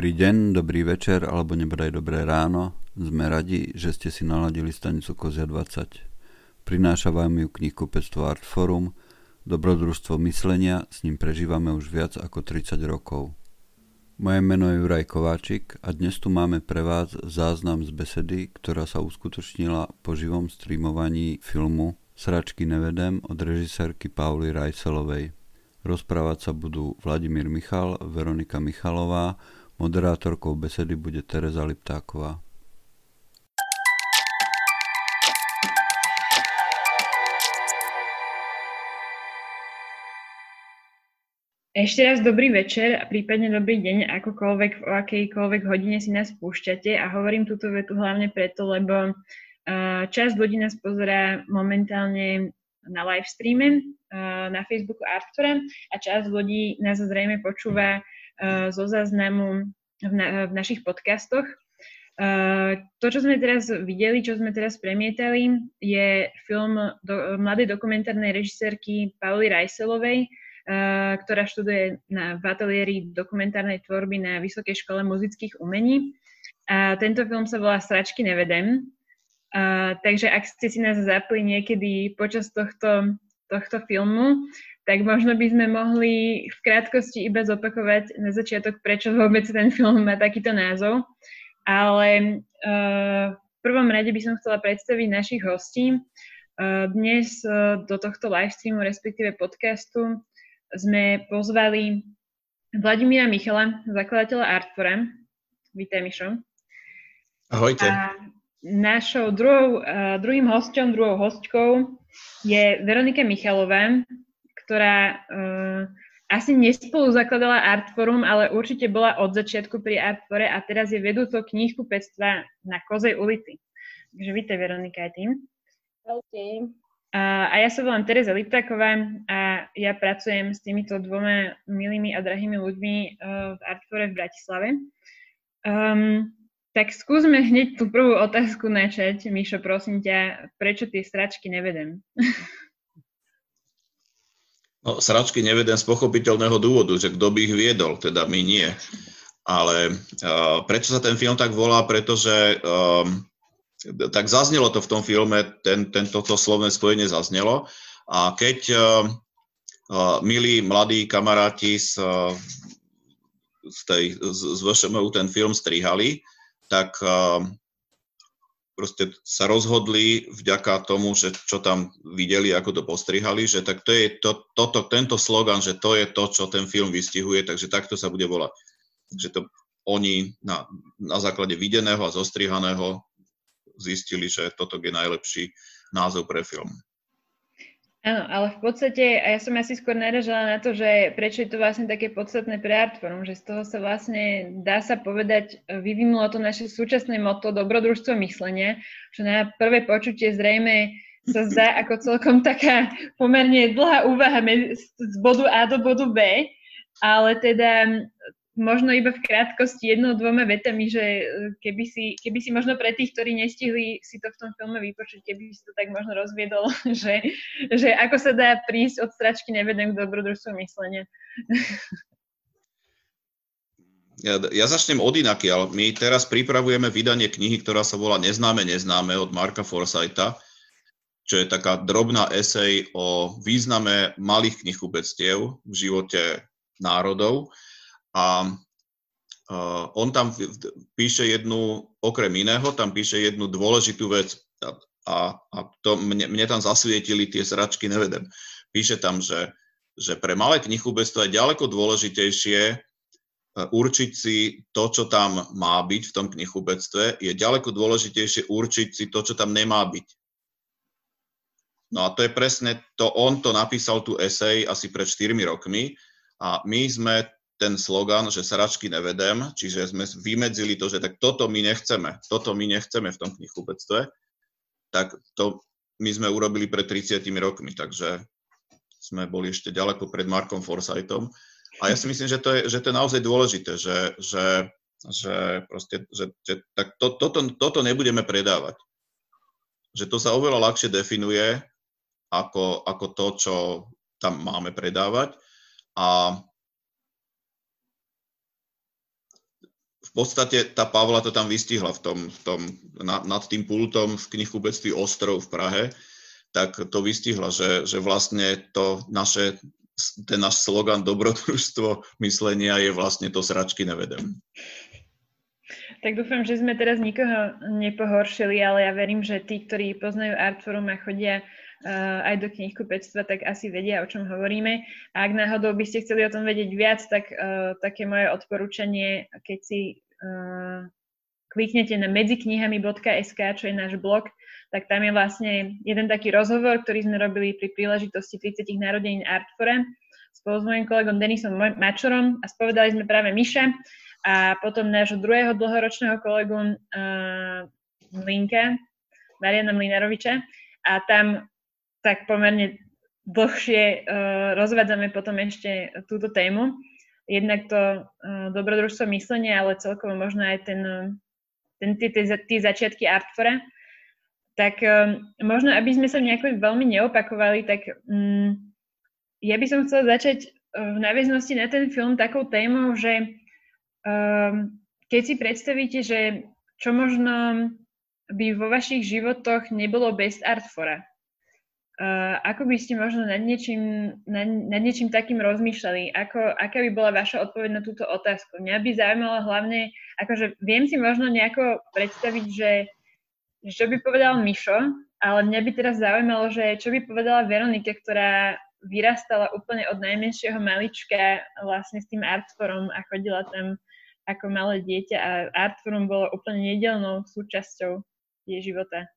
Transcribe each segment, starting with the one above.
Dobrý deň, dobrý večer alebo nebodaj dobré ráno. Sme radi, že ste si naladili stanicu Kozia 20. Prináša vám ju knihkupectvo Artforum, dobrodružstvo myslenia, s ním prežívame už viac ako 30 rokov. Moje meno je Juraj Kováčik a dnes tu máme pre vás záznam z besedy, ktorá sa uskutočnila po živom streamovaní filmu Sračky nevedem od režisérky Pauly Rajselovej. Rozprávať sa budú Vladimír Michal, Veronika Michalová, Moderátorkou besedy bude Tereza Liptáková. Ešte raz dobrý večer a prípadne dobrý deň, akokoľvek, v akejkoľvek hodine si nás púšťate a hovorím túto vetu hlavne preto, lebo časť ľudí nás pozerá momentálne na live streame na Facebooku Artfora a časť ľudí nás zrejme počúva zo záznamu v, na, v našich podcastoch. Uh, to, čo sme teraz videli, čo sme teraz premietali, je film do, mladej dokumentárnej režisérky Pauli Rajselovej, uh, ktorá študuje na, v ateliéri dokumentárnej tvorby na Vysokej škole muzických umení. A tento film sa volá Sračky nevedem. Uh, takže ak ste si nás zapli niekedy počas tohto, tohto filmu, tak možno by sme mohli v krátkosti iba zopakovať na začiatok, prečo vôbec ten film má takýto názov. Ale uh, v prvom rade by som chcela predstaviť našich hostí. Uh, dnes uh, do tohto live streamu, respektíve podcastu, sme pozvali Vladimíra Michala, zakladateľa Artfora. Vítaj, Mišo. Ahojte. A našou druhou, uh, druhým hosťom, druhou hostkou je Veronika Michalová, ktorá uh, asi nespolu zakladala Artforum, ale určite bola od začiatku pri Artfore a teraz je vedúcou pectva na Kozej ulici. Takže vítaj Veronika aj tým. Okay. A, a ja sa volám Tereza Liptáková a ja pracujem s týmito dvoma milými a drahými ľuďmi uh, v Artfore v Bratislave. Um, tak skúsme hneď tú prvú otázku načať. Mišo, prosím ťa, prečo tie stračky nevedem? No, sračky nevedem z pochopiteľného dôvodu, že kto by ich viedol, teda my nie. Ale uh, prečo sa ten film tak volá? Pretože um, tak zaznelo to v tom filme, ten, tento to slovné spojenie zaznelo. A keď uh, uh, milí mladí kamaráti z, uh, z, tej, z, z VŠMU ten film strihali, tak uh, proste sa rozhodli vďaka tomu, že čo tam videli, ako to postrihali, že tak to je to, toto, tento slogan, že to je to, čo ten film vystihuje, takže takto sa bude volať. Takže to oni na, na základe videného a zostrihaného zistili, že toto je najlepší názov pre film. Áno, ale v podstate, a ja som asi skôr naražala na to, že prečo je to vlastne také podstatné pre Artforum, že z toho sa vlastne, dá sa povedať, vyvinulo to naše súčasné moto dobrodružstvo myslenia, čo na prvé počutie zrejme sa zdá ako celkom taká pomerne dlhá úvaha z bodu A do bodu B, ale teda možno iba v krátkosti jednou, dvoma vetami, že e, keby si, keby si možno pre tých, ktorí nestihli si to v tom filme vypočuť, keby si to tak možno rozviedol, že, že ako sa dá prísť od stračky nevedem k dobrodružstvu myslenia. Ja, ja začnem od inaky, ale my teraz pripravujeme vydanie knihy, ktorá sa volá Neznáme, neznáme od Marka Forsyta, čo je taká drobná esej o význame malých knihkupectiev v živote národov a uh, on tam píše jednu, okrem iného, tam píše jednu dôležitú vec a, a to mne, mne tam zasvietili tie zračky, nevedem. Píše tam, že, že pre malé knihkupectvo je ďaleko dôležitejšie e, určiť si to, čo tam má byť v tom knihkupectve, je ďaleko dôležitejšie určiť si to, čo tam nemá byť. No a to je presne to, on to napísal tu esej asi pred 4 rokmi a my sme ten slogan, že sračky nevedem, čiže sme vymedzili to, že tak toto my nechceme, toto my nechceme v tom knihkupectve, tak to my sme urobili pred 30 rokmi, takže sme boli ešte ďaleko pred Markom Forsytom. A ja si myslím, že to je, že to je naozaj dôležité, že, že, že, proste, že, že tak to, toto, toto nebudeme predávať. Že to sa oveľa ľahšie definuje ako, ako to, čo tam máme predávať. A v podstate tá Pavla to tam vystihla v tom, v tom na, nad tým pultom v knihkupectví Ostrov v Prahe, tak to vystihla, že, že vlastne to naše, ten náš slogan dobrodružstvo myslenia je vlastne to sračky nevedem. Tak dúfam, že sme teraz nikoho nepohoršili, ale ja verím, že tí, ktorí poznajú Artforum a chodia aj do knihkupectva, tak asi vedia, o čom hovoríme. A ak náhodou by ste chceli o tom vedieť viac, tak uh, také moje odporúčanie, keď si uh, kliknete na medziknihami.sk, čo je náš blog, tak tam je vlastne jeden taký rozhovor, ktorý sme robili pri príležitosti 30 narodenín Artfore spolu s mojim kolegom Denisom Mačorom a spovedali sme práve Miša a potom nášho druhého dlhoročného kolegu uh, Linka, Mariana Mlinaroviča a tam tak pomerne dlhšie uh, rozvádzame potom ešte túto tému. Jednak to uh, dobrodružstvo myslenia, ale celkovo možno aj ten, ten, tie, tie, tie začiatky Artfora. Tak um, možno, aby sme sa nejako veľmi neopakovali, tak um, ja by som chcela začať v náväznosti na ten film takou témou, že Um, keď si predstavíte, že čo možno by vo vašich životoch nebolo bez Artfora, ako by ste možno nad niečím, nad, nad niečím takým rozmýšľali? Ako, aká by bola vaša odpoveď na túto otázku? Mňa by zaujímalo hlavne, akože viem si možno nejako predstaviť, že čo by povedal Mišo, ale mňa by teraz zaujímalo, že čo by povedala Veronika, ktorá vyrastala úplne od najmenšieho malička vlastne s tým artforom a chodila tam ako malé dieťa a Artforum bolo úplne nedelnou súčasťou jej života.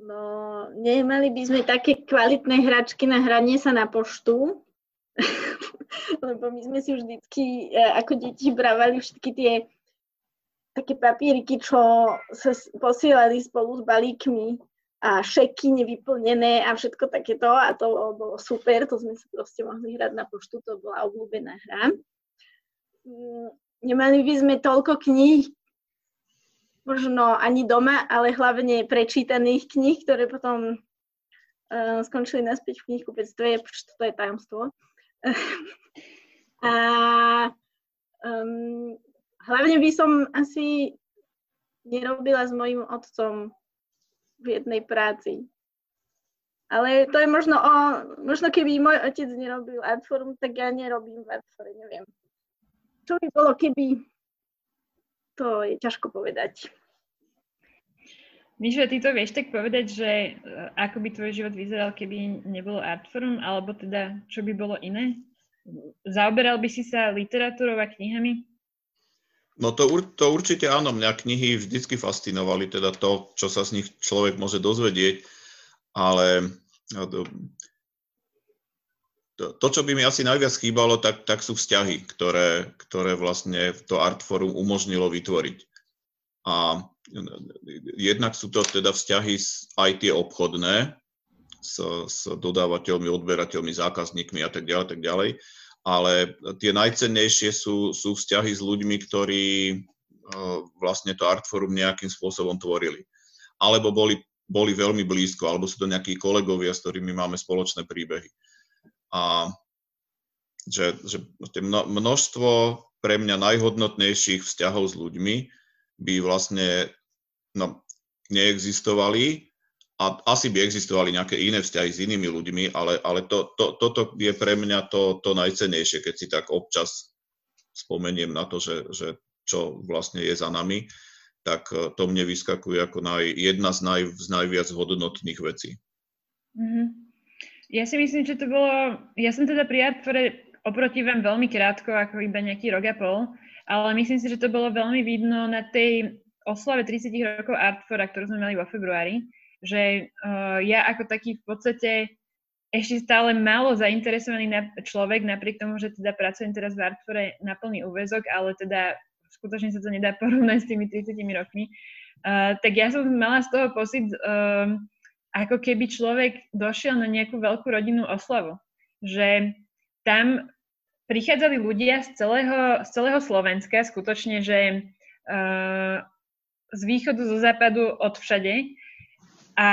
No, nemali by sme také kvalitné hračky na hranie sa na poštu, lebo my sme si vždycky e, ako deti brávali všetky tie také papieriky, čo sa posielali spolu s balíkmi a šeky nevyplnené a všetko takéto a to bolo super, to sme sa proste mohli hrať na poštu, to bola obľúbená hra. Mm, nemali by sme toľko kníh, možno ani doma, ale hlavne prečítaných kníh, ktoré potom uh, skončili naspäť v knihkupectve, toto je tajomstvo. a um, hlavne by som asi nerobila s mojim otcom v jednej práci. Ale to je možno o, možno keby môj otec nerobil Artforum, tak ja nerobím v Artfore, neviem čo by bolo, keby, to je ťažko povedať. Mišo, ty to vieš tak povedať, že e, ako by tvoj život vyzeral, keby nebolo Artforum, alebo teda čo by bolo iné? Zaoberal by si sa literatúrou a knihami? No to, to určite áno, mňa knihy vždycky fascinovali, teda to, čo sa z nich človek môže dozvedieť, ale no, to, to, čo by mi asi najviac chýbalo, tak, tak sú vzťahy, ktoré, ktoré vlastne to Artforum umožnilo vytvoriť. A jednak sú to teda vzťahy aj tie obchodné, s, s dodávateľmi, odberateľmi, zákazníkmi a tak ďalej, tak ďalej. Ale tie najcennejšie sú, sú vzťahy s ľuďmi, ktorí uh, vlastne to Artforum nejakým spôsobom tvorili. Alebo boli, boli veľmi blízko, alebo sú to nejakí kolegovia, s ktorými máme spoločné príbehy a že, že množstvo pre mňa najhodnotnejších vzťahov s ľuďmi by vlastne no, neexistovali a asi by existovali nejaké iné vzťahy s inými ľuďmi, ale, ale to, to, toto je pre mňa to, to najcenejšie, keď si tak občas spomeniem na to, že, že čo vlastne je za nami, tak to mne vyskakuje ako naj, jedna z, naj, z najviac hodnotných vecí. Mm-hmm. Ja si myslím, že to bolo... Ja som teda pri Artfore oproti vám veľmi krátko, ako iba nejaký rok a pol, ale myslím si, že to bolo veľmi vidno na tej oslave 30 rokov Artfora, ktorú sme mali vo februári, že uh, ja ako taký v podstate ešte stále málo zainteresovaný na človek, napriek tomu, že teda pracujem teraz v Artfore na plný úvezok, ale teda skutočne sa to nedá porovnať s tými 30 rokmi, uh, tak ja som mala z toho pocit, uh, ako keby človek došiel na nejakú veľkú rodinnú oslavu. Že tam prichádzali ľudia z celého, z celého Slovenska, skutočne, že uh, z východu, zo západu, od všade. A,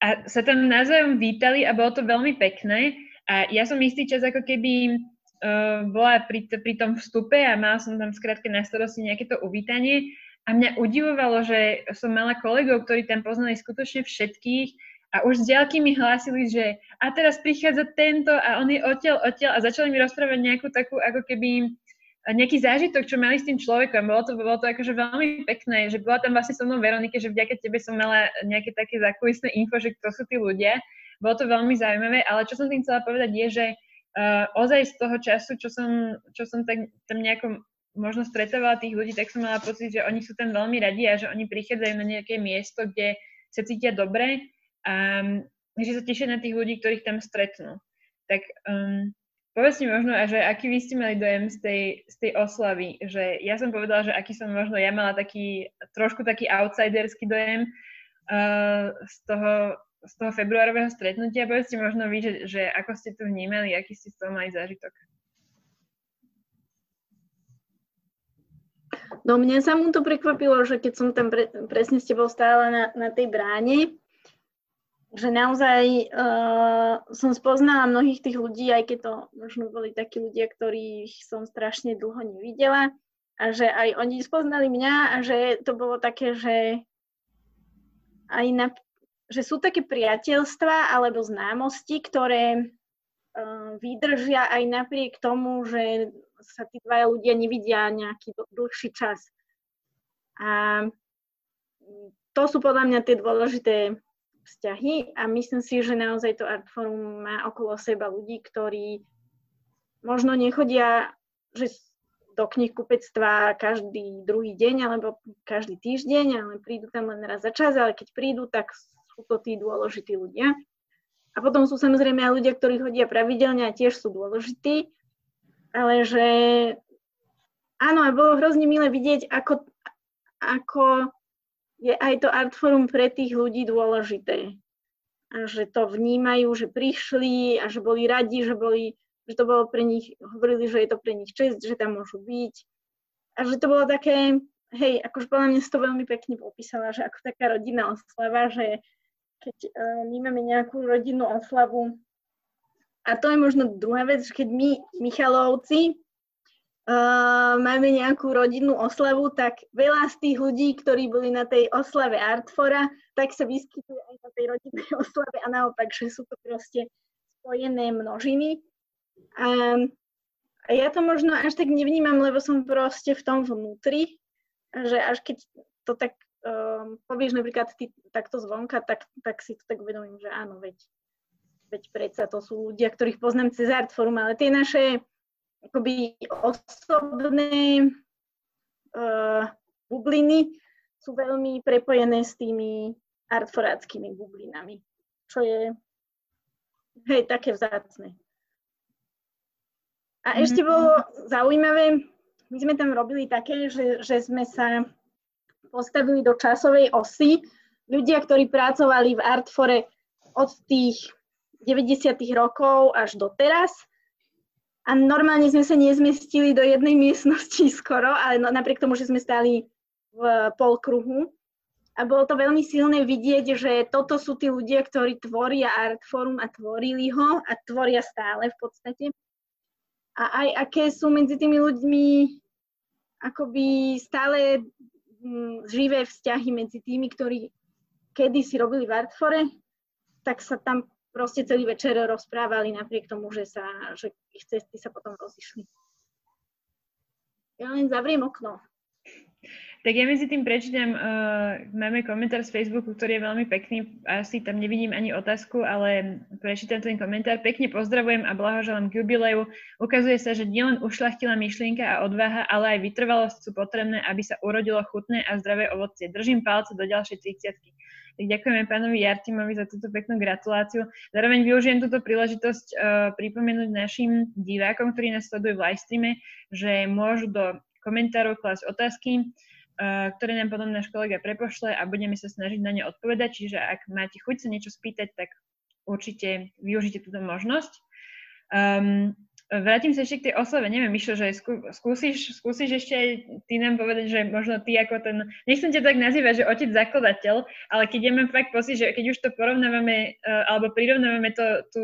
a sa tam navzájom vítali a bolo to veľmi pekné. A ja som istý čas ako keby uh, bola pri, pri tom vstupe a mala som tam skrátka na starosti nejaké to uvítanie a mňa udivovalo, že som mala kolegov, ktorí tam poznali skutočne všetkých a už s mi hlásili, že a teraz prichádza tento a on je odtiaľ, odtiaľ a začali mi rozprávať nejakú takú ako keby nejaký zážitok, čo mali s tým človekom. Bolo to, bolo to akože veľmi pekné, že bola tam vlastne so mnou Veronike, že vďaka tebe som mala nejaké také zákulisné info, že kto sú tí ľudia. Bolo to veľmi zaujímavé, ale čo som tým chcela povedať je, že uh, ozaj z toho času, čo som, čo som tak, tam nejako možno stretávala tých ľudí, tak som mala pocit, že oni sú tam veľmi radi a že oni prichádzajú na nejaké miesto, kde sa cítia dobre a že sa tešia na tých ľudí, ktorých tam stretnú. Tak um, Povedz mi možno, že aký vy ste mali dojem z tej, z tej oslavy, že ja som povedala, že aký som možno, ja mala taký, trošku taký outsiderský dojem uh, z, toho, z toho februárového stretnutia. Povedzte možno vy, že, že ako ste to vnímali, aký ste z toho mali zážitok. No mne sa mu to prekvapilo, že keď som tam pre, presne s tebou stála na, na tej bráne, že naozaj uh, som spoznala mnohých tých ľudí, aj keď to možno boli takí ľudia, ktorých som strašne dlho nevidela a že aj oni spoznali mňa a že to bolo také, že aj na, že sú také priateľstva alebo známosti, ktoré uh, vydržia aj napriek tomu, že sa tí dvaja ľudia nevidia nejaký dlhší čas. A to sú podľa mňa tie dôležité vzťahy a myslím si, že naozaj to Artforum má okolo seba ľudí, ktorí možno nechodia že do knihkupectva každý druhý deň alebo každý týždeň, ale prídu tam len raz za čas, ale keď prídu, tak sú to tí dôležití ľudia. A potom sú samozrejme aj ľudia, ktorí chodia pravidelne a tiež sú dôležití, ale že áno, a bolo hrozne milé vidieť, ako, ako je aj to artforum pre tých ľudí dôležité. A že to vnímajú, že prišli a že boli radi, že, boli, že to bolo pre nich, hovorili, že je to pre nich čest, že tam môžu byť. A že to bolo také, hej, akože podľa mňa si to veľmi pekne popísala, že ako taká rodinná oslava, že keď uh, my máme nejakú rodinnú oslavu, a to je možno druhá vec, keď my, Michalovci, uh, máme nejakú rodinnú oslavu, tak veľa z tých ľudí, ktorí boli na tej oslave Artfora, tak sa vyskytuje aj na tej rodinnej oslave a naopak, že sú to proste spojené množiny. A, a ja to možno až tak nevnímam, lebo som proste v tom vnútri, že až keď to tak um, povieš napríklad ty takto zvonka, tak, tak si to tak uvedomím, že áno, veď, veď predsa to sú ľudia, ktorých poznám cez Artforum, ale tie naše akoby osobné uh, bubliny sú veľmi prepojené s tými artforáckými bublinami, čo je hej, také vzácne. A mm-hmm. ešte bolo zaujímavé, my sme tam robili také, že, že sme sa postavili do časovej osy. Ľudia, ktorí pracovali v Artfore od tých 90. rokov až do teraz a normálne sme sa nezmestili do jednej miestnosti skoro, ale no, napriek tomu, že sme stali v polkruhu. A bolo to veľmi silné vidieť, že toto sú tí ľudia, ktorí tvoria Artforum a tvorili ho a tvoria stále v podstate. A aj aké sú medzi tými ľuďmi akoby stále mm, živé vzťahy medzi tými, ktorí kedy si robili v Artfore, tak sa tam proste celý večer rozprávali napriek tomu, že, sa, že ich cesty sa potom rozišli. Ja len zavriem okno. Tak ja medzi tým prečítam, uh, máme komentár z Facebooku, ktorý je veľmi pekný, asi tam nevidím ani otázku, ale prečítam ten komentár. Pekne pozdravujem a blahoželám k jubileu. Ukazuje sa, že nielen ušlachtila myšlienka a odvaha, ale aj vytrvalosť sú potrebné, aby sa urodilo chutné a zdravé ovocie. Držím palce do ďalšej 30 tak ďakujeme pánovi Jartimovi za túto peknú gratuláciu. Zároveň využijem túto príležitosť uh, pripomenúť našim divákom, ktorí nás sledujú v livestreame, že môžu do komentárov klásť otázky, uh, ktoré nám potom náš kolega prepošle a budeme sa snažiť na ne odpovedať. Čiže ak máte chuť sa niečo spýtať, tak určite využite túto možnosť. Um, Vrátim sa ešte k tej oslave. Neviem, Mišo, že skú, skúsiš, skúsiš ešte aj ty nám povedať, že možno ty ako ten, nechcem ťa tak nazývať, že otec zakladateľ, ale keď ja mám fakt pocit, že keď už to porovnávame uh, alebo prirovnávame to, tu,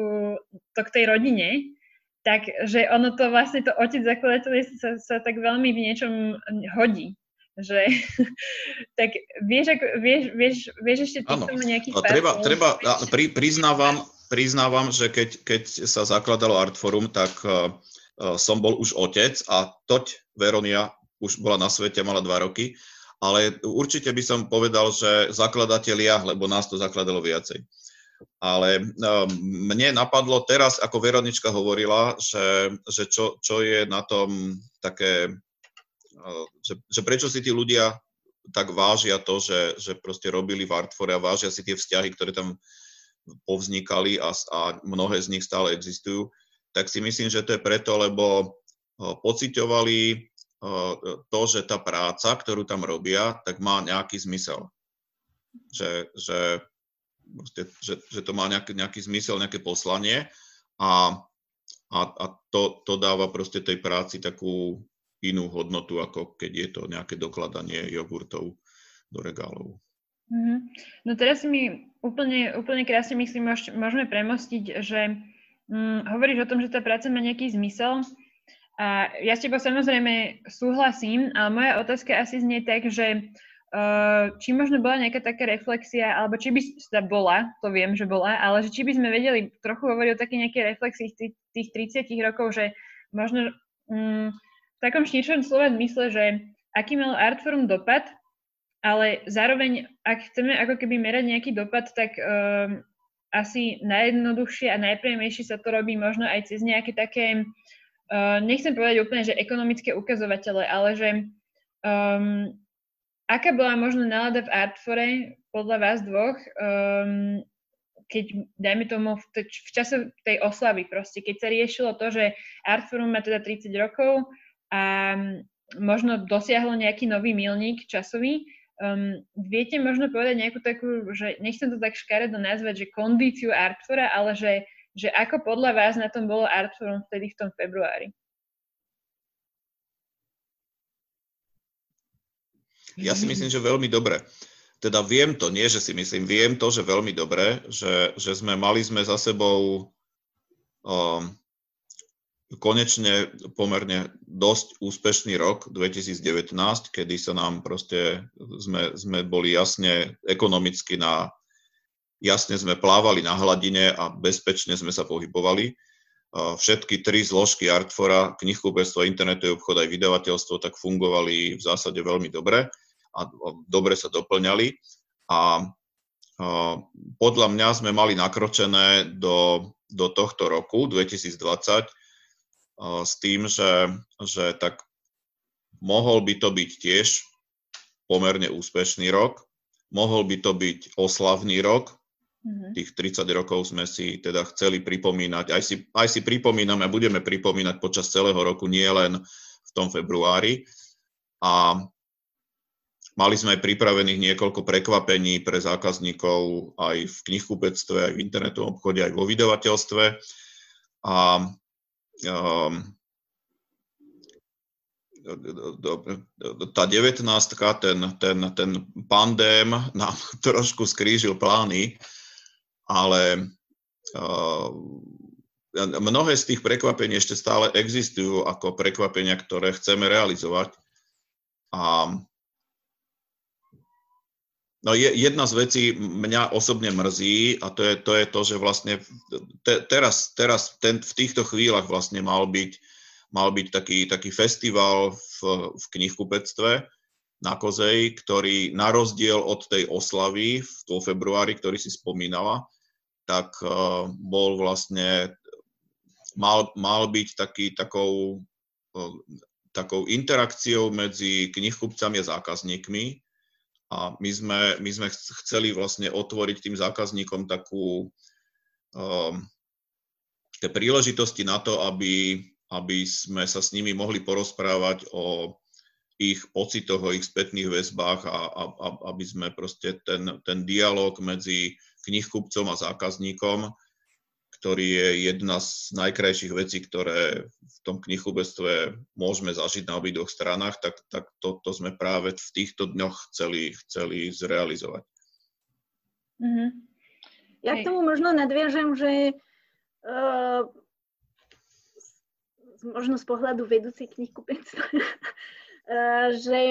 to k tej rodine, tak že ono to vlastne to otec zakladateľ sa, sa tak veľmi v niečom hodí. Že, tak vieš, ako, vieš, vieš, vieš ešte ty tomu nejaký pár treba, treba, pri, priznávam, priznávam, že keď, keď sa zakladalo Artforum, tak uh, som bol už otec a toť Veronia už bola na svete, mala dva roky, ale určite by som povedal, že zakladatelia, lebo nás to zakladalo viacej. Ale uh, mne napadlo teraz, ako Veronička hovorila, že, že čo, čo je na tom také, uh, že, že prečo si tí ľudia tak vážia to, že, že proste robili v Artfore a vážia si tie vzťahy, ktoré tam povznikali a, a mnohé z nich stále existujú, tak si myslím, že to je preto, lebo pociťovali to, že tá práca, ktorú tam robia, tak má nejaký zmysel. Že, že, že, že to má nejaký, nejaký zmysel, nejaké poslanie a, a, a to, to dáva proste tej práci takú inú hodnotu, ako keď je to nejaké dokladanie jogurtov do regálov. Mm-hmm. No teraz si mi úplne, úplne krásne myslím, môžeme premostiť, že hm, hovoríš o tom, že tá práca má nejaký zmysel a ja s tebou samozrejme súhlasím, ale moja otázka asi znie tak, že uh, či možno bola nejaká taká reflexia, alebo či by sa bola, to viem, že bola, ale že či by sme vedeli trochu hovoriť o také nejaké reflexii tých, tých 30 rokov, že možno um, v takom širšom slova zmysle, že aký mal Artforum dopad ale zároveň, ak chceme ako keby merať nejaký dopad, tak um, asi najjednoduchšie a najpriamejšie sa to robí možno aj cez nejaké také, uh, nechcem povedať úplne, že ekonomické ukazovatele, ale že um, aká bola možno nálada v Artfore podľa vás dvoch, um, keď, dajme tomu, v, t- v čase tej oslavy proste, keď sa riešilo to, že Artforum má teda 30 rokov a možno dosiahlo nejaký nový milník časový, Um, viete možno povedať nejakú takú, že nechcem to tak škaredo nazvať, že kondíciu Artfora, ale že, že ako podľa vás na tom bolo Artforum vtedy v tom februári? Ja si myslím, že veľmi dobre. Teda viem to, nie že si myslím, viem to, že veľmi dobre, že, že sme mali sme za sebou um, konečne pomerne dosť úspešný rok 2019, kedy sa nám proste, sme, sme boli jasne ekonomicky na, jasne sme plávali na hladine a bezpečne sme sa pohybovali. Všetky tri zložky Artfora, knihkúpectvo, internetový obchod aj vydavateľstvo, tak fungovali v zásade veľmi dobre a dobre sa doplňali. A podľa mňa sme mali nakročené do, do tohto roku 2020 s tým, že, že tak mohol by to byť tiež pomerne úspešný rok, mohol by to byť oslavný rok, mm-hmm. tých 30 rokov sme si teda chceli pripomínať, aj si, aj si pripomíname a budeme pripomínať počas celého roku, nie len v tom februári. A mali sme aj pripravených niekoľko prekvapení pre zákazníkov aj v knihkupectve, aj v internetovom obchode, aj vo vydavateľstve. A tá 19 ten, ten, ten pandém nám trošku skrížil plány, ale uh, mnohé z tých prekvapení ešte stále existujú ako prekvapenia, ktoré chceme realizovať. A No je, jedna z vecí mňa osobne mrzí a to je to, je to že vlastne te, teraz, teraz ten, v týchto chvíľach vlastne mal byť, mal byť taký, taký festival v, v knihkupectve na Kozej, ktorý na rozdiel od tej oslavy v vo februári, ktorý si spomínala, tak uh, bol vlastne, mal, mal byť taký, takou, uh, takou interakciou medzi knihkupcami a zákazníkmi, a my sme, my sme chceli vlastne otvoriť tým zákazníkom takú um, tie príležitosti na to, aby, aby sme sa s nimi mohli porozprávať o ich pocitoch, o ich spätných väzbách a, a, a aby sme proste ten, ten dialog medzi knihkupcom a zákazníkom ktorý je jedna z najkrajších vecí, ktoré v tom knihkupectve môžeme zažiť na obidvoch stranách, tak, tak to, to sme práve v týchto dňoch chceli, chceli zrealizovať. Mm-hmm. Ja k tomu možno nadviažem, že uh, možno z pohľadu vedúcej knihkupectva, že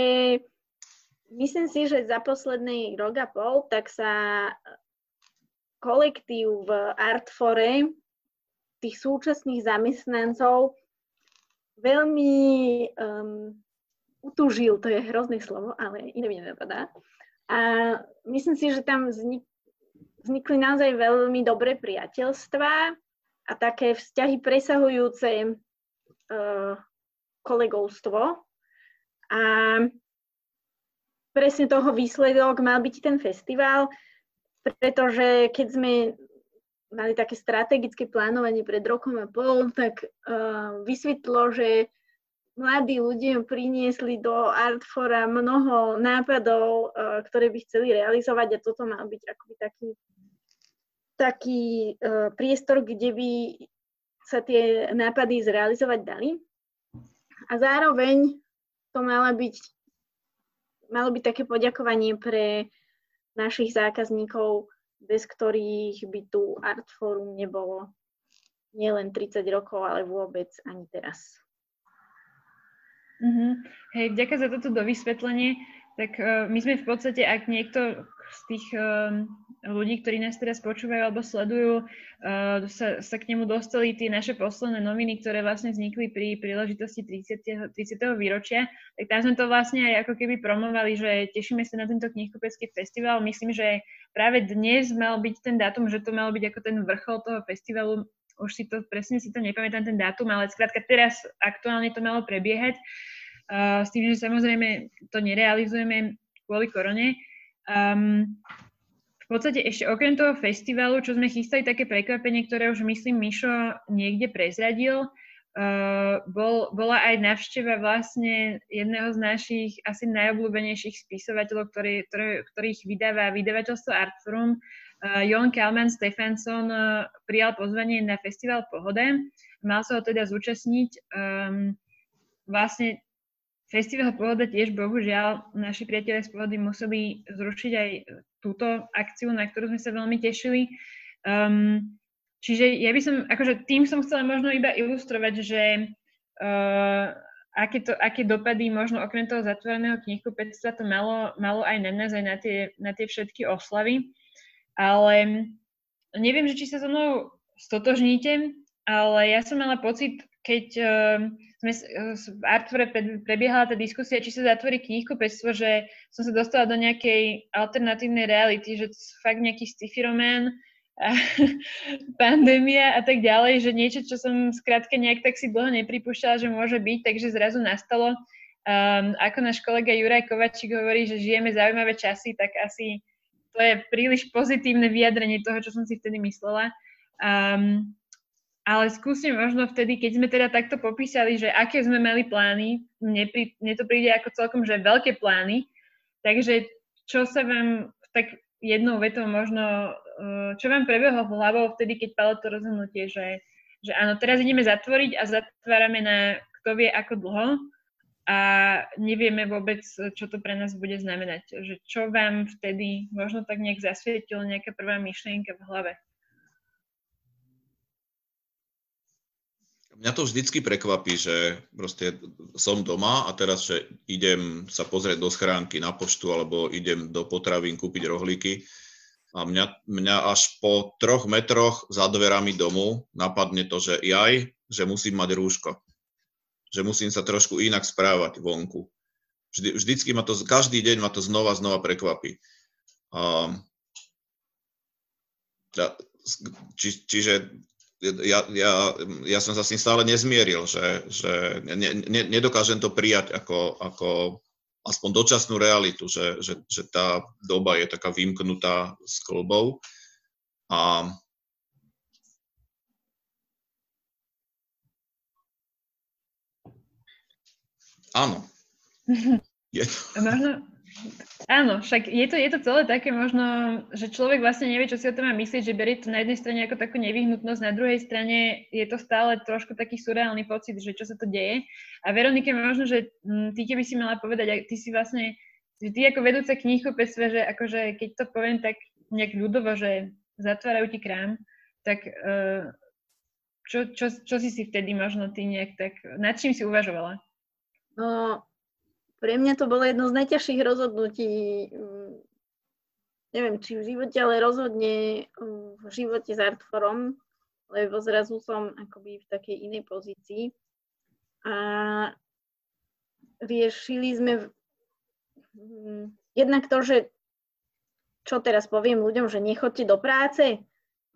myslím si, že za posledný rok a pol tak sa kolektív v Artfore tých súčasných zamestnancov veľmi um, utužil, to je hrozné slovo, ale iné mi nenapadá. A myslím si, že tam vznik, vznikli naozaj veľmi dobré priateľstvá a také vzťahy presahujúce uh, kolegovstvo. A presne toho výsledok mal byť ten festival, pretože keď sme mali také strategické plánovanie pred rokom a pol, tak uh, vysvetlo, že mladí ľudia priniesli do Artfora mnoho nápadov, uh, ktoré by chceli realizovať a toto mal byť akoby taký, taký uh, priestor, kde by sa tie nápady zrealizovať dali. A zároveň to mala byť, malo byť také poďakovanie pre našich zákazníkov, bez ktorých by tu Artforum nebolo nielen 30 rokov, ale vôbec ani teraz. Mm-hmm. Hej, ďakujem za toto dovysvetlenie. Tak uh, my sme v podstate, ak niekto z tých uh, ľudí, ktorí nás teraz počúvajú alebo sledujú, uh, sa, sa k nemu dostali tie naše posledné noviny, ktoré vlastne vznikli pri príležitosti 30. 30. výročia, tak tam sme to vlastne aj ako keby promovali, že tešíme sa na tento knihkupecký festival. Myslím, že práve dnes mal byť ten dátum, že to malo byť ako ten vrchol toho festivalu už si to, presne si to nepamätám ten dátum, ale skrátka teraz aktuálne to malo prebiehať. S tým, že samozrejme to nerealizujeme kvôli korone. Um, v podstate ešte okrem toho festivalu, čo sme chystali také prekvapenie, ktoré už myslím Mišo niekde prezradil, uh, bol, bola aj navšteva vlastne jedného z našich asi najobľúbenejších spisovateľov, ktorý, ktorý, ktorých vydáva vydavateľstvo Artforum, uh, Jon Kalman Stefansson uh, prijal pozvanie na festival Pohode. Mal sa ho teda zúčastniť. Um, vlastne Festival Pohoda tiež bohužiaľ naši priatelia z Pohody museli zrušiť aj túto akciu, na ktorú sme sa veľmi tešili. Um, čiže ja by som, akože tým som chcela možno iba ilustrovať, že uh, aké, to, aké dopady možno okrem toho zatvoreného knihkupectva to malo, malo aj na nás, aj na tie, na tie všetky oslavy. Ale neviem, že či sa so mnou stotožníte, ale ja som mala pocit, keď uh, sme v Artfore prebiehala tá diskusia, či sa zatvorí knihkupectvo, že som sa dostala do nejakej alternatívnej reality, že fakt nejaký sci-fi román, a pandémia a tak ďalej, že niečo, čo som skrátka nejak tak si dlho nepripúšťala, že môže byť, takže zrazu nastalo. Um, ako náš kolega Juraj Kovačík hovorí, že žijeme zaujímavé časy, tak asi to je príliš pozitívne vyjadrenie toho, čo som si vtedy myslela. Um, ale skúsim možno vtedy, keď sme teda takto popísali, že aké sme mali plány, mne, pri, mne to príde ako celkom, že veľké plány, takže čo sa vám tak jednou vetou možno, eh, čo vám prebehlo v hlavou vtedy, keď palo to rozhodnutie, že, že áno, teraz ideme zatvoriť a zatvárame na kto vie ako dlho a nevieme vôbec, čo to pre nás bude znamenať. Že čo vám vtedy možno tak nejak zasvietilo nejaká prvá myšlienka v hlave? Mňa to vždycky prekvapí, že proste som doma a teraz, že idem sa pozrieť do schránky na poštu alebo idem do potravín kúpiť rohlíky a mňa, mňa až po troch metroch za dverami domu napadne to, že jaj, že musím mať rúško. Že musím sa trošku inak správať vonku. Vždy, vždycky ma to, každý deň ma to znova, znova prekvapí. Um, či, čiže ja, ja, ja som sa s tým stále nezmieril, že, že ne, ne, nedokážem to prijať ako, ako aspoň dočasnú realitu, že, že, že tá doba je taká vymknutá s klbou. A áno. Je to... Možno, Áno, však je to, je to celé také možno, že človek vlastne nevie, čo si o tom má myslieť, že berie to na jednej strane ako takú nevyhnutnosť, na druhej strane je to stále trošku taký surreálny pocit, že čo sa to deje. A Veronike, možno, že mm, ty keby si mala povedať, ty si vlastne, že ty ako vedúca knihkupectva, že akože keď to poviem tak nejak ľudovo, že zatvárajú ti krám, tak uh, čo, čo, čo si si vtedy možno ty nejak tak, nad čím si uvažovala? No, pre mňa to bolo jedno z najťažších rozhodnutí, mm, neviem, či v živote, ale rozhodne mm, v živote s Artforom, lebo zrazu som akoby v takej inej pozícii. A riešili sme mm, jednak to, že čo teraz poviem ľuďom, že nechoďte do práce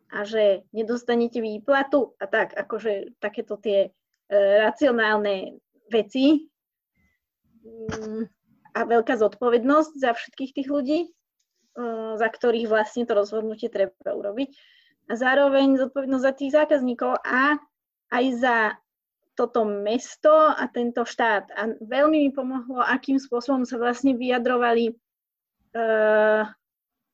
a že nedostanete výplatu a tak, akože takéto tie e, racionálne veci a veľká zodpovednosť za všetkých tých ľudí, e, za ktorých vlastne to rozhodnutie treba urobiť. A zároveň zodpovednosť za tých zákazníkov a aj za toto mesto a tento štát. A veľmi mi pomohlo, akým spôsobom sa vlastne vyjadrovali uh,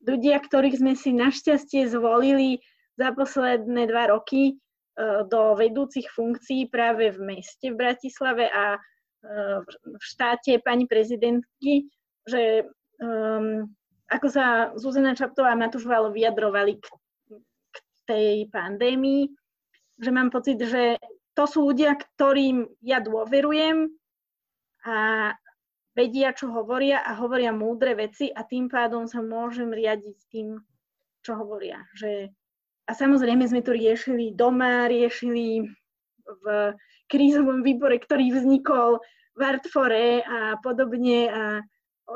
ľudia, ktorých sme si našťastie zvolili za posledné dva roky uh, do vedúcich funkcií práve v meste v Bratislave a v štáte pani prezidentky, že um, ako sa Zuzana Čaptová a Matúš Valo vyjadrovali k, k tej pandémii, že mám pocit, že to sú ľudia, ktorým ja dôverujem a vedia, čo hovoria a hovoria múdre veci a tým pádom sa môžem riadiť tým, čo hovoria. Že... A samozrejme sme to riešili doma, riešili v krízovom výbore, ktorý vznikol v Artfore a podobne a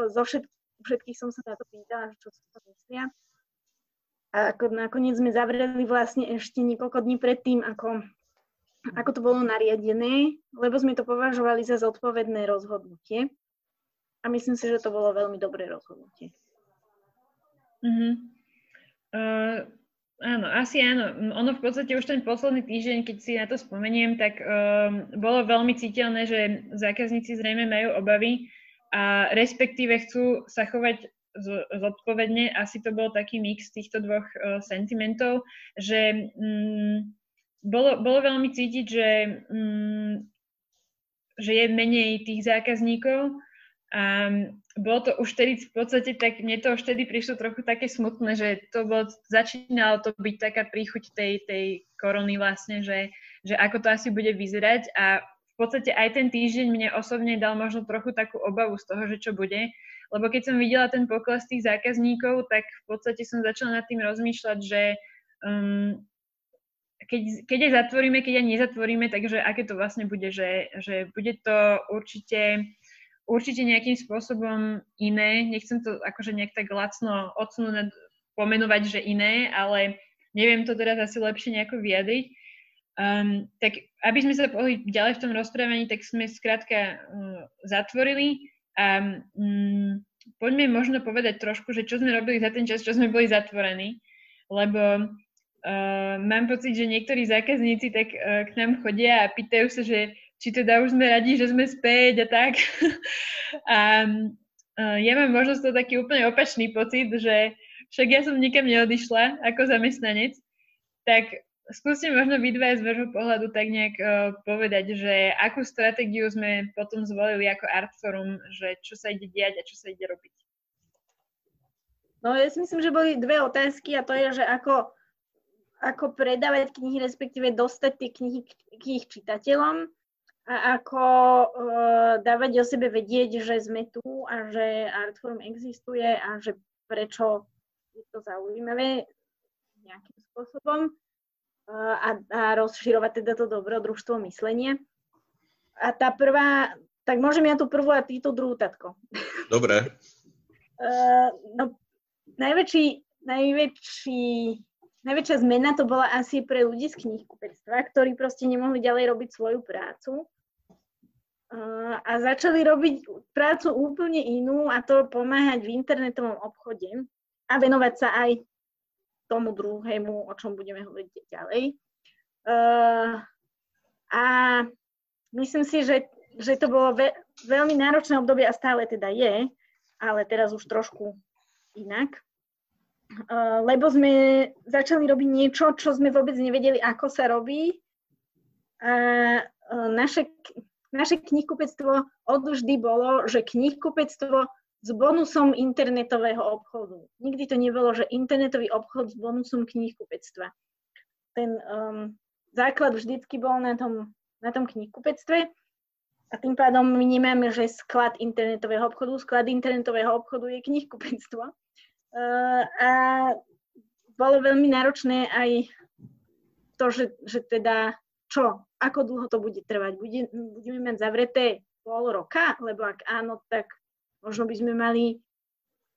zo všetk- všetkých som sa na to pýtala, čo si to myslia. A ako nakoniec sme zavreli vlastne ešte niekoľko dní predtým, ako ako to bolo nariadené, lebo sme to považovali za zodpovedné rozhodnutie. A myslím si, že to bolo veľmi dobré rozhodnutie. Uh-huh. Uh, áno, asi áno. Ono v podstate už ten posledný týždeň, keď si na to spomeniem, tak um, bolo veľmi citeľné, že zákazníci zrejme majú obavy a respektíve chcú sa chovať zodpovedne. Asi to bol taký mix týchto dvoch uh, sentimentov, že um, bolo, bolo veľmi cítiť, že, mm, že je menej tých zákazníkov a bolo to už vtedy v podstate tak, mne to už vtedy prišlo trochu také smutné, že to bolo, začínalo to byť taká príchuť tej, tej korony vlastne, že, že ako to asi bude vyzerať. A v podstate aj ten týždeň mne osobne dal možno trochu takú obavu z toho, že čo bude, lebo keď som videla ten pokles tých zákazníkov, tak v podstate som začala nad tým rozmýšľať, že um, keď, keď aj zatvoríme, keď aj nezatvoríme, takže aké to vlastne bude, že, že bude to určite, určite nejakým spôsobom iné. Nechcem to akože nejak tak lacno odsunúť, pomenovať, že iné, ale neviem to teraz asi lepšie nejako vyjadriť. Um, tak aby sme sa pohli ďalej v tom rozprávaní, tak sme skrátka um, zatvorili a um, poďme možno povedať trošku, že čo sme robili za ten čas, čo sme boli zatvorení, lebo Uh, mám pocit, že niektorí zákazníci tak uh, k nám chodia a pýtajú sa, že či teda už sme radi, že sme späť a tak. a uh, ja mám možno to taký úplne opačný pocit, že však ja som nikam neodišla ako zamestnanec, tak skúste možno vy dva z vášho pohľadu tak nejak uh, povedať, že akú stratégiu sme potom zvolili ako Artforum, že čo sa ide diať a čo sa ide robiť. No ja si myslím, že boli dve otázky a to je, že ako ako predávať knihy, respektíve dostať tie knihy k ich čitateľom a ako uh, dávať o sebe vedieť, že sme tu a že Artforum existuje a že prečo je to zaujímavé nejakým spôsobom uh, a, a rozširovať teda to dobrodružstvo myslenie. A tá prvá, tak môžem ja tú prvú a ty tú druhú, tatko. Dobre. uh, no, najväčší, najväčší najväčšia zmena to bola asi pre ľudí z knihkupectva, ktorí proste nemohli ďalej robiť svoju prácu a začali robiť prácu úplne inú a to pomáhať v internetovom obchode a venovať sa aj tomu druhému, o čom budeme hovoriť ďalej. A myslím si, že, že to bolo ve, veľmi náročné obdobie a stále teda je, ale teraz už trošku inak lebo sme začali robiť niečo, čo sme vôbec nevedeli, ako sa robí. A naše, naše knihkupectvo od vždy bolo, že knihkupectvo s bonusom internetového obchodu. Nikdy to nebolo, že internetový obchod s bonusom knihkupectva. Ten, um, základ vždycky bol na tom, na tom knihkupectve a tým pádom vnímame, že sklad internetového obchodu, sklad internetového obchodu je knihkupectvo. Uh, a bolo veľmi náročné aj to, že, že teda čo, ako dlho to bude trvať. Bude, budeme mať zavreté pol roka, lebo ak áno, tak možno by sme mali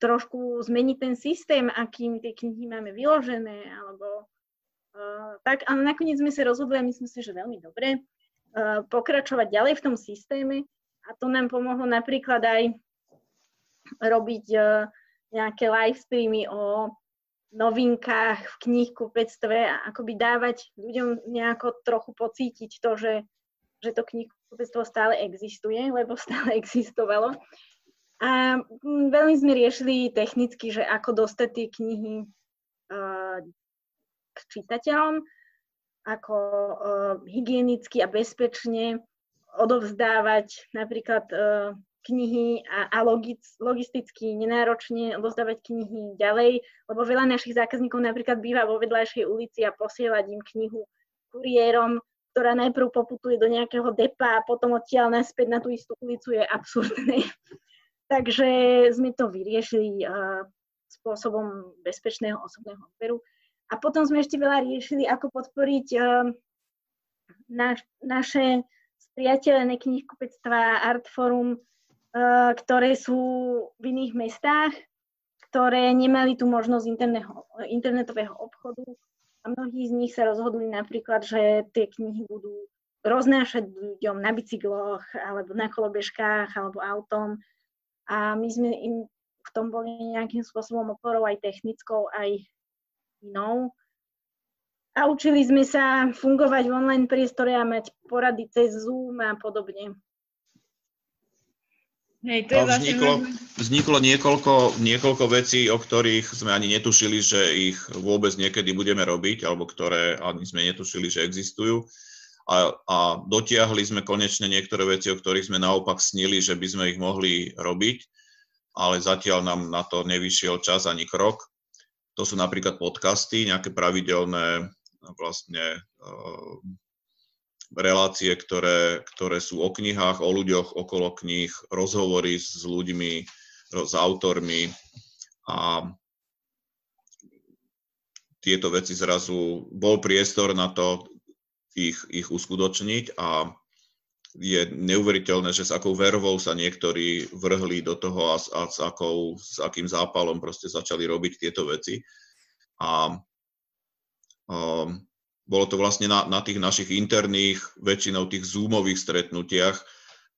trošku zmeniť ten systém, akým tie knihy máme vyložené, alebo uh, tak, ale nakoniec sme sa rozhodli a myslím si, že veľmi dobre uh, pokračovať ďalej v tom systéme a to nám pomohlo napríklad aj robiť uh, nejaké live streamy o novinkách v knihkupectve a akoby dávať ľuďom nejako trochu pocítiť to, že, že to knihkupectvo stále existuje, lebo stále existovalo. A mm, veľmi sme riešili technicky, že ako dostať tie knihy k čitateľom, ako hygienicky a bezpečne odovzdávať napríklad knihy a, a logic, logisticky nenáročne odovzdávať knihy ďalej, lebo veľa našich zákazníkov napríklad býva vo vedľajšej ulici a posielať im knihu kuriérom, ktorá najprv poputuje do nejakého depa a potom odtiaľ naspäť na tú istú ulicu je absurdné. Takže sme to vyriešili uh, spôsobom bezpečného osobného odberu. A potom sme ešte veľa riešili, ako podporiť uh, naš, naše spriateľené knihkupectvá Artforum, ktoré sú v iných mestách, ktoré nemali tú možnosť internetového obchodu. A mnohí z nich sa rozhodli napríklad, že tie knihy budú roznášať ľuďom na bicykloch, alebo na kolobežkách, alebo autom a my sme im v tom boli nejakým spôsobom oporou aj technickou, aj inou. A učili sme sa fungovať v online priestore a mať porady cez Zoom a podobne. Hej, to je vlastne vzniklo, vzniklo niekoľko, niekoľko vecí, o ktorých sme ani netušili, že ich vôbec niekedy budeme robiť, alebo ktoré ani sme netušili, že existujú a, a dotiahli sme konečne niektoré veci, o ktorých sme naopak snili, že by sme ich mohli robiť, ale zatiaľ nám na to nevyšiel čas ani krok. To sú napríklad podcasty, nejaké pravidelné vlastne relácie, ktoré, ktoré sú o knihách, o ľuďoch okolo kníh, rozhovory s ľuďmi, s autormi a tieto veci zrazu, bol priestor na to ich, ich uskutočniť a je neuveriteľné, že s akou vervou sa niektorí vrhli do toho a, a s, akou, s akým zápalom proste začali robiť tieto veci. A um, bolo to vlastne na, na tých našich interných, väčšinou tých zoomových stretnutiach,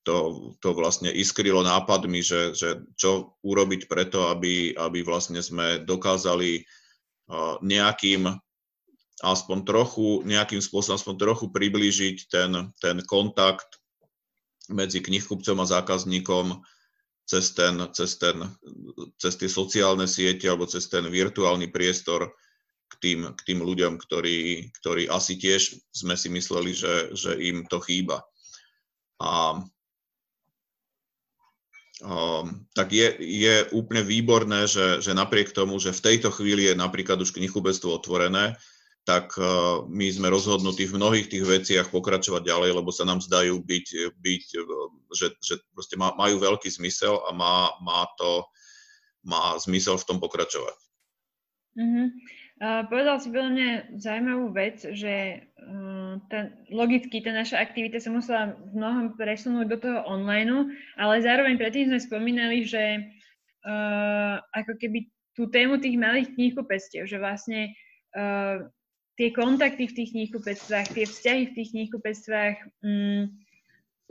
to, to vlastne iskrylo nápadmi, že, že čo urobiť preto, aby, aby vlastne sme dokázali nejakým aspoň trochu, nejakým spôsobom aspoň trochu priblížiť ten, ten kontakt medzi knihkupcom a zákazníkom cez, ten, cez, ten, cez tie sociálne siete alebo cez ten virtuálny priestor k tým, k tým ľuďom, ktorí, ktorí asi tiež sme si mysleli, že, že im to chýba. A Um, tak je, je úplne výborné, že, že napriek tomu, že v tejto chvíli je napríklad už knihkupectvo otvorené, tak eh, my sme rozhodnutí v mnohých tých veciach pokračovať ďalej, lebo sa nám zdajú byť, byť eh, že, že proste majú veľký zmysel a má, má to má zmysel v tom pokračovať. Uh-huh. Povedal si veľmi zaujímavú vec, že uh, ten, logicky tá naša aktivita sa musela v mnohom presunúť do toho online, ale zároveň predtým sme spomínali, že uh, ako keby tú tému tých malých knihkupectiev, že vlastne uh, tie kontakty v tých knihkupectvách, tie vzťahy v tých knihkupectvách mm,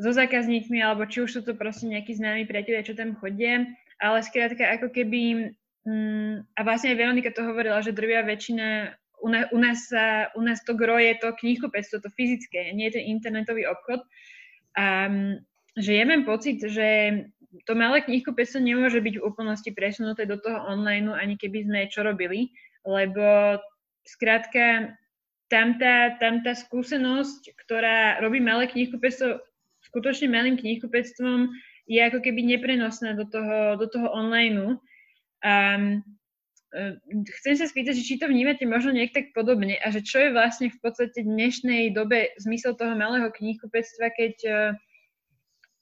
so zákazníkmi, alebo či už sú to proste nejakí známi priatelia, čo tam chodia, ale skrátka ako keby, mm, a vlastne aj Veronika to hovorila, že drvia väčšina, u, na, u, nás, sa, u nás to gro je to knihkupectvo, to fyzické, nie je ten internetový obchod. A že ja mám pocit, že to malé knihkupectvo nemôže byť v úplnosti presunuté do toho online, ani keby sme čo robili, lebo Skrátka, tam tá, tam tá skúsenosť, ktorá robí malé knihkupectvo skutočne malým knihkupectvom, je ako keby neprenosná do toho, do toho online. Um, chcem sa spýtať, či to vnímate možno nejak tak podobne a že čo je vlastne v podstate dnešnej dobe zmysel toho malého knihkupectva, keď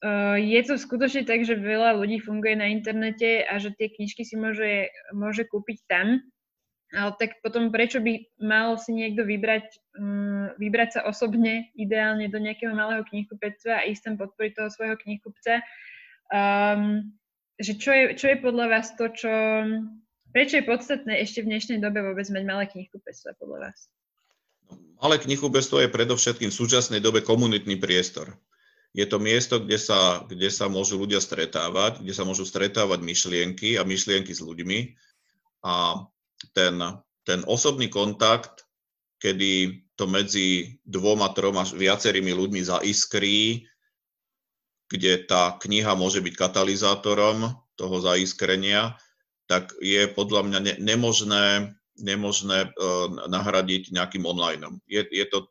uh, je to skutočne tak, že veľa ľudí funguje na internete a že tie knižky si môže, môže kúpiť tam, ale tak potom prečo by mal si niekto vybrať, um, vybrať sa osobne, ideálne do nejakého malého knihkupectva a ísť tam podporiť toho svojho knihkupca. Um, že čo je, čo je podľa vás to, čo Prečo je podstatné ešte v dnešnej dobe vôbec mať malé knihkupectvo podľa vás? Malé knihkupectvo je predovšetkým v súčasnej dobe komunitný priestor. Je to miesto, kde sa, kde sa môžu ľudia stretávať, kde sa môžu stretávať myšlienky a myšlienky s ľuďmi. A ten, ten osobný kontakt, kedy to medzi dvoma, troma, viacerými ľuďmi zaiskrí, kde tá kniha môže byť katalizátorom toho zaiskrenia, tak je podľa mňa ne, nemožné, nemožné uh, nahradiť nejakým online. Je, je to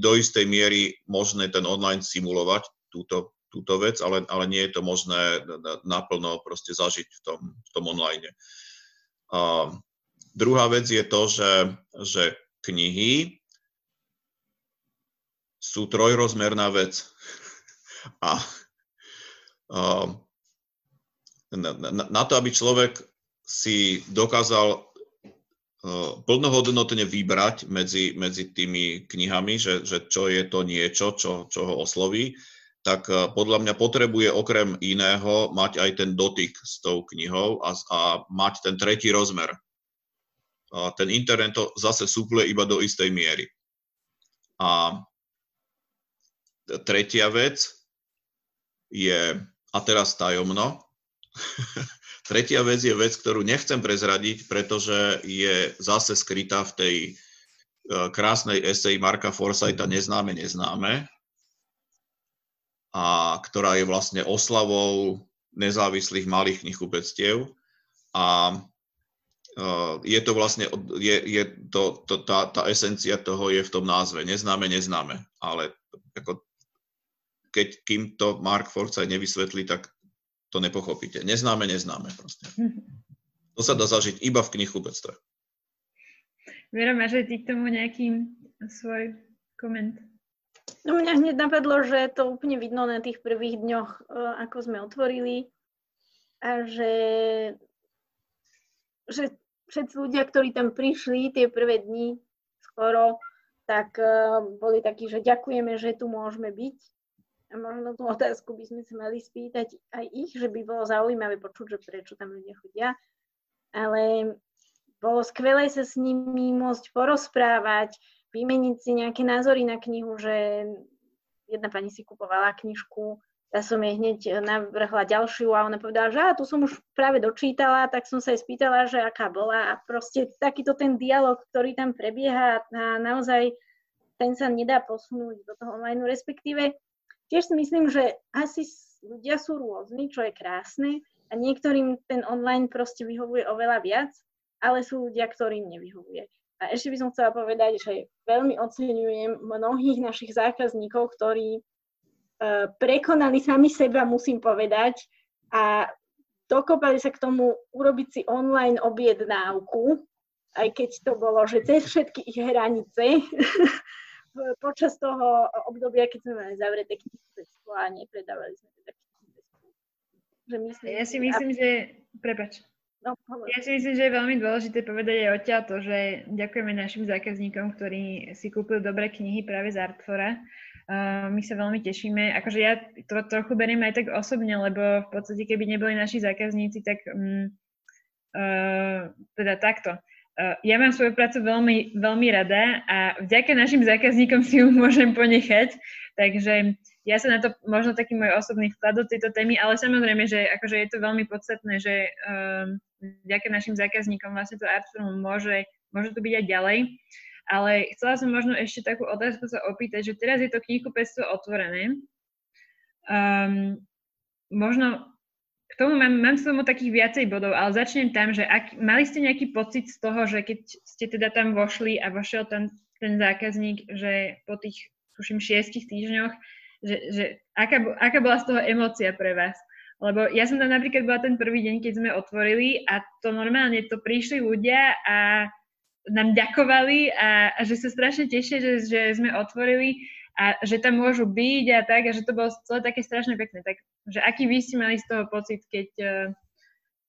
do istej miery možné ten online simulovať, túto, túto vec, ale, ale nie je to možné naplno proste zažiť v tom, v tom online. Uh, druhá vec je to, že, že knihy sú trojrozmerná vec. A na, na, to, aby človek si dokázal eh, plnohodnotne vybrať medzi, medzi tými knihami, že, že čo je to niečo, čo, čo ho osloví, tak eh, podľa mňa potrebuje okrem iného mať aj ten dotyk s tou knihou a, a mať ten tretí rozmer. A ten internet to zase súpluje iba do istej miery. A tretia vec je, a teraz tajomno, Tretia vec je vec, ktorú nechcem prezradiť, pretože je zase skrytá v tej e, krásnej esej Marka Forsyta Neznáme, neznáme, a ktorá je vlastne oslavou nezávislých malých knihkupectiev. A e, je to vlastne, je, je to, to, tá, tá esencia toho je v tom názve. Neznáme, neznáme. Ale ako, keď, kým to Mark Forsyth nevysvetlí, tak to nepochopíte. Neznáme, neznáme proste. To sa dá zažiť iba v knihkupectve. Viera, máš aj ty k tomu nejaký svoj koment? No mňa hneď napadlo, že to úplne vidno na tých prvých dňoch, e, ako sme otvorili a že, že všetci ľudia, ktorí tam prišli tie prvé dni skoro, tak e, boli takí, že ďakujeme, že tu môžeme byť a možno tú otázku by sme sa mali spýtať aj ich, že by bolo zaujímavé počuť, že prečo tam ľudia chodia. Ale bolo skvelé sa s nimi môcť porozprávať, vymeniť si nejaké názory na knihu, že jedna pani si kupovala knižku, ja som jej hneď navrhla ďalšiu a ona povedala, že tu som už práve dočítala, tak som sa jej spýtala, že aká bola a proste takýto ten dialog, ktorý tam prebieha a naozaj ten sa nedá posunúť do toho online, respektíve tiež si myslím, že asi ľudia sú rôzni, čo je krásne a niektorým ten online proste vyhovuje oveľa viac, ale sú ľudia, ktorým nevyhovuje. A ešte by som chcela povedať, že veľmi oceňujem mnohých našich zákazníkov, ktorí uh, prekonali sami seba, musím povedať, a dokopali sa k tomu urobiť si online objednávku, aj keď to bolo, že cez všetky ich hranice, počas toho obdobia, keď sme mali zavreté knihkupectvo a nepredávali sme teda knihkupectvo. Ja si myslím, že... Prepač. No, ja si myslím, že je veľmi dôležité povedať aj odtiaľ to, že ďakujeme našim zákazníkom, ktorí si kúpili dobré knihy práve z Artfora. Uh, my sa veľmi tešíme. Akože ja to trochu beriem aj tak osobne, lebo v podstate, keby neboli naši zákazníci, tak um, uh, teda takto. Eh, ja mám svoju prácu veľmi, veľmi rada a vďaka našim zákazníkom si ju môžem ponechať, takže ja sa na to možno taký môj osobný vklad do tejto témy, ale samozrejme, že akože je to veľmi podstatné, že um, vďaka našim zákazníkom vlastne to Artforum môže, môže to byť aj ďalej. Ale chcela som možno ešte takú otázku sa opýtať, že teraz je to knihkupectvo otvorené. Um, možno tomu mám, mám s tomu takých viacej bodov, ale začnem tam, že ak, mali ste nejaký pocit z toho, že keď ste teda tam vošli a vošiel tam ten zákazník, že po tých, tuším, šiestich týždňoch, že, že aká, aká bola z toho emócia pre vás? Lebo ja som tam napríklad bola ten prvý deň, keď sme otvorili a to normálne to prišli ľudia a nám ďakovali a, a že sa strašne tešia, že, že sme otvorili a že tam môžu byť a tak a že to bolo celé také strašne pekné. Tak, že aký vy ste mali z toho pocit, keď, eh,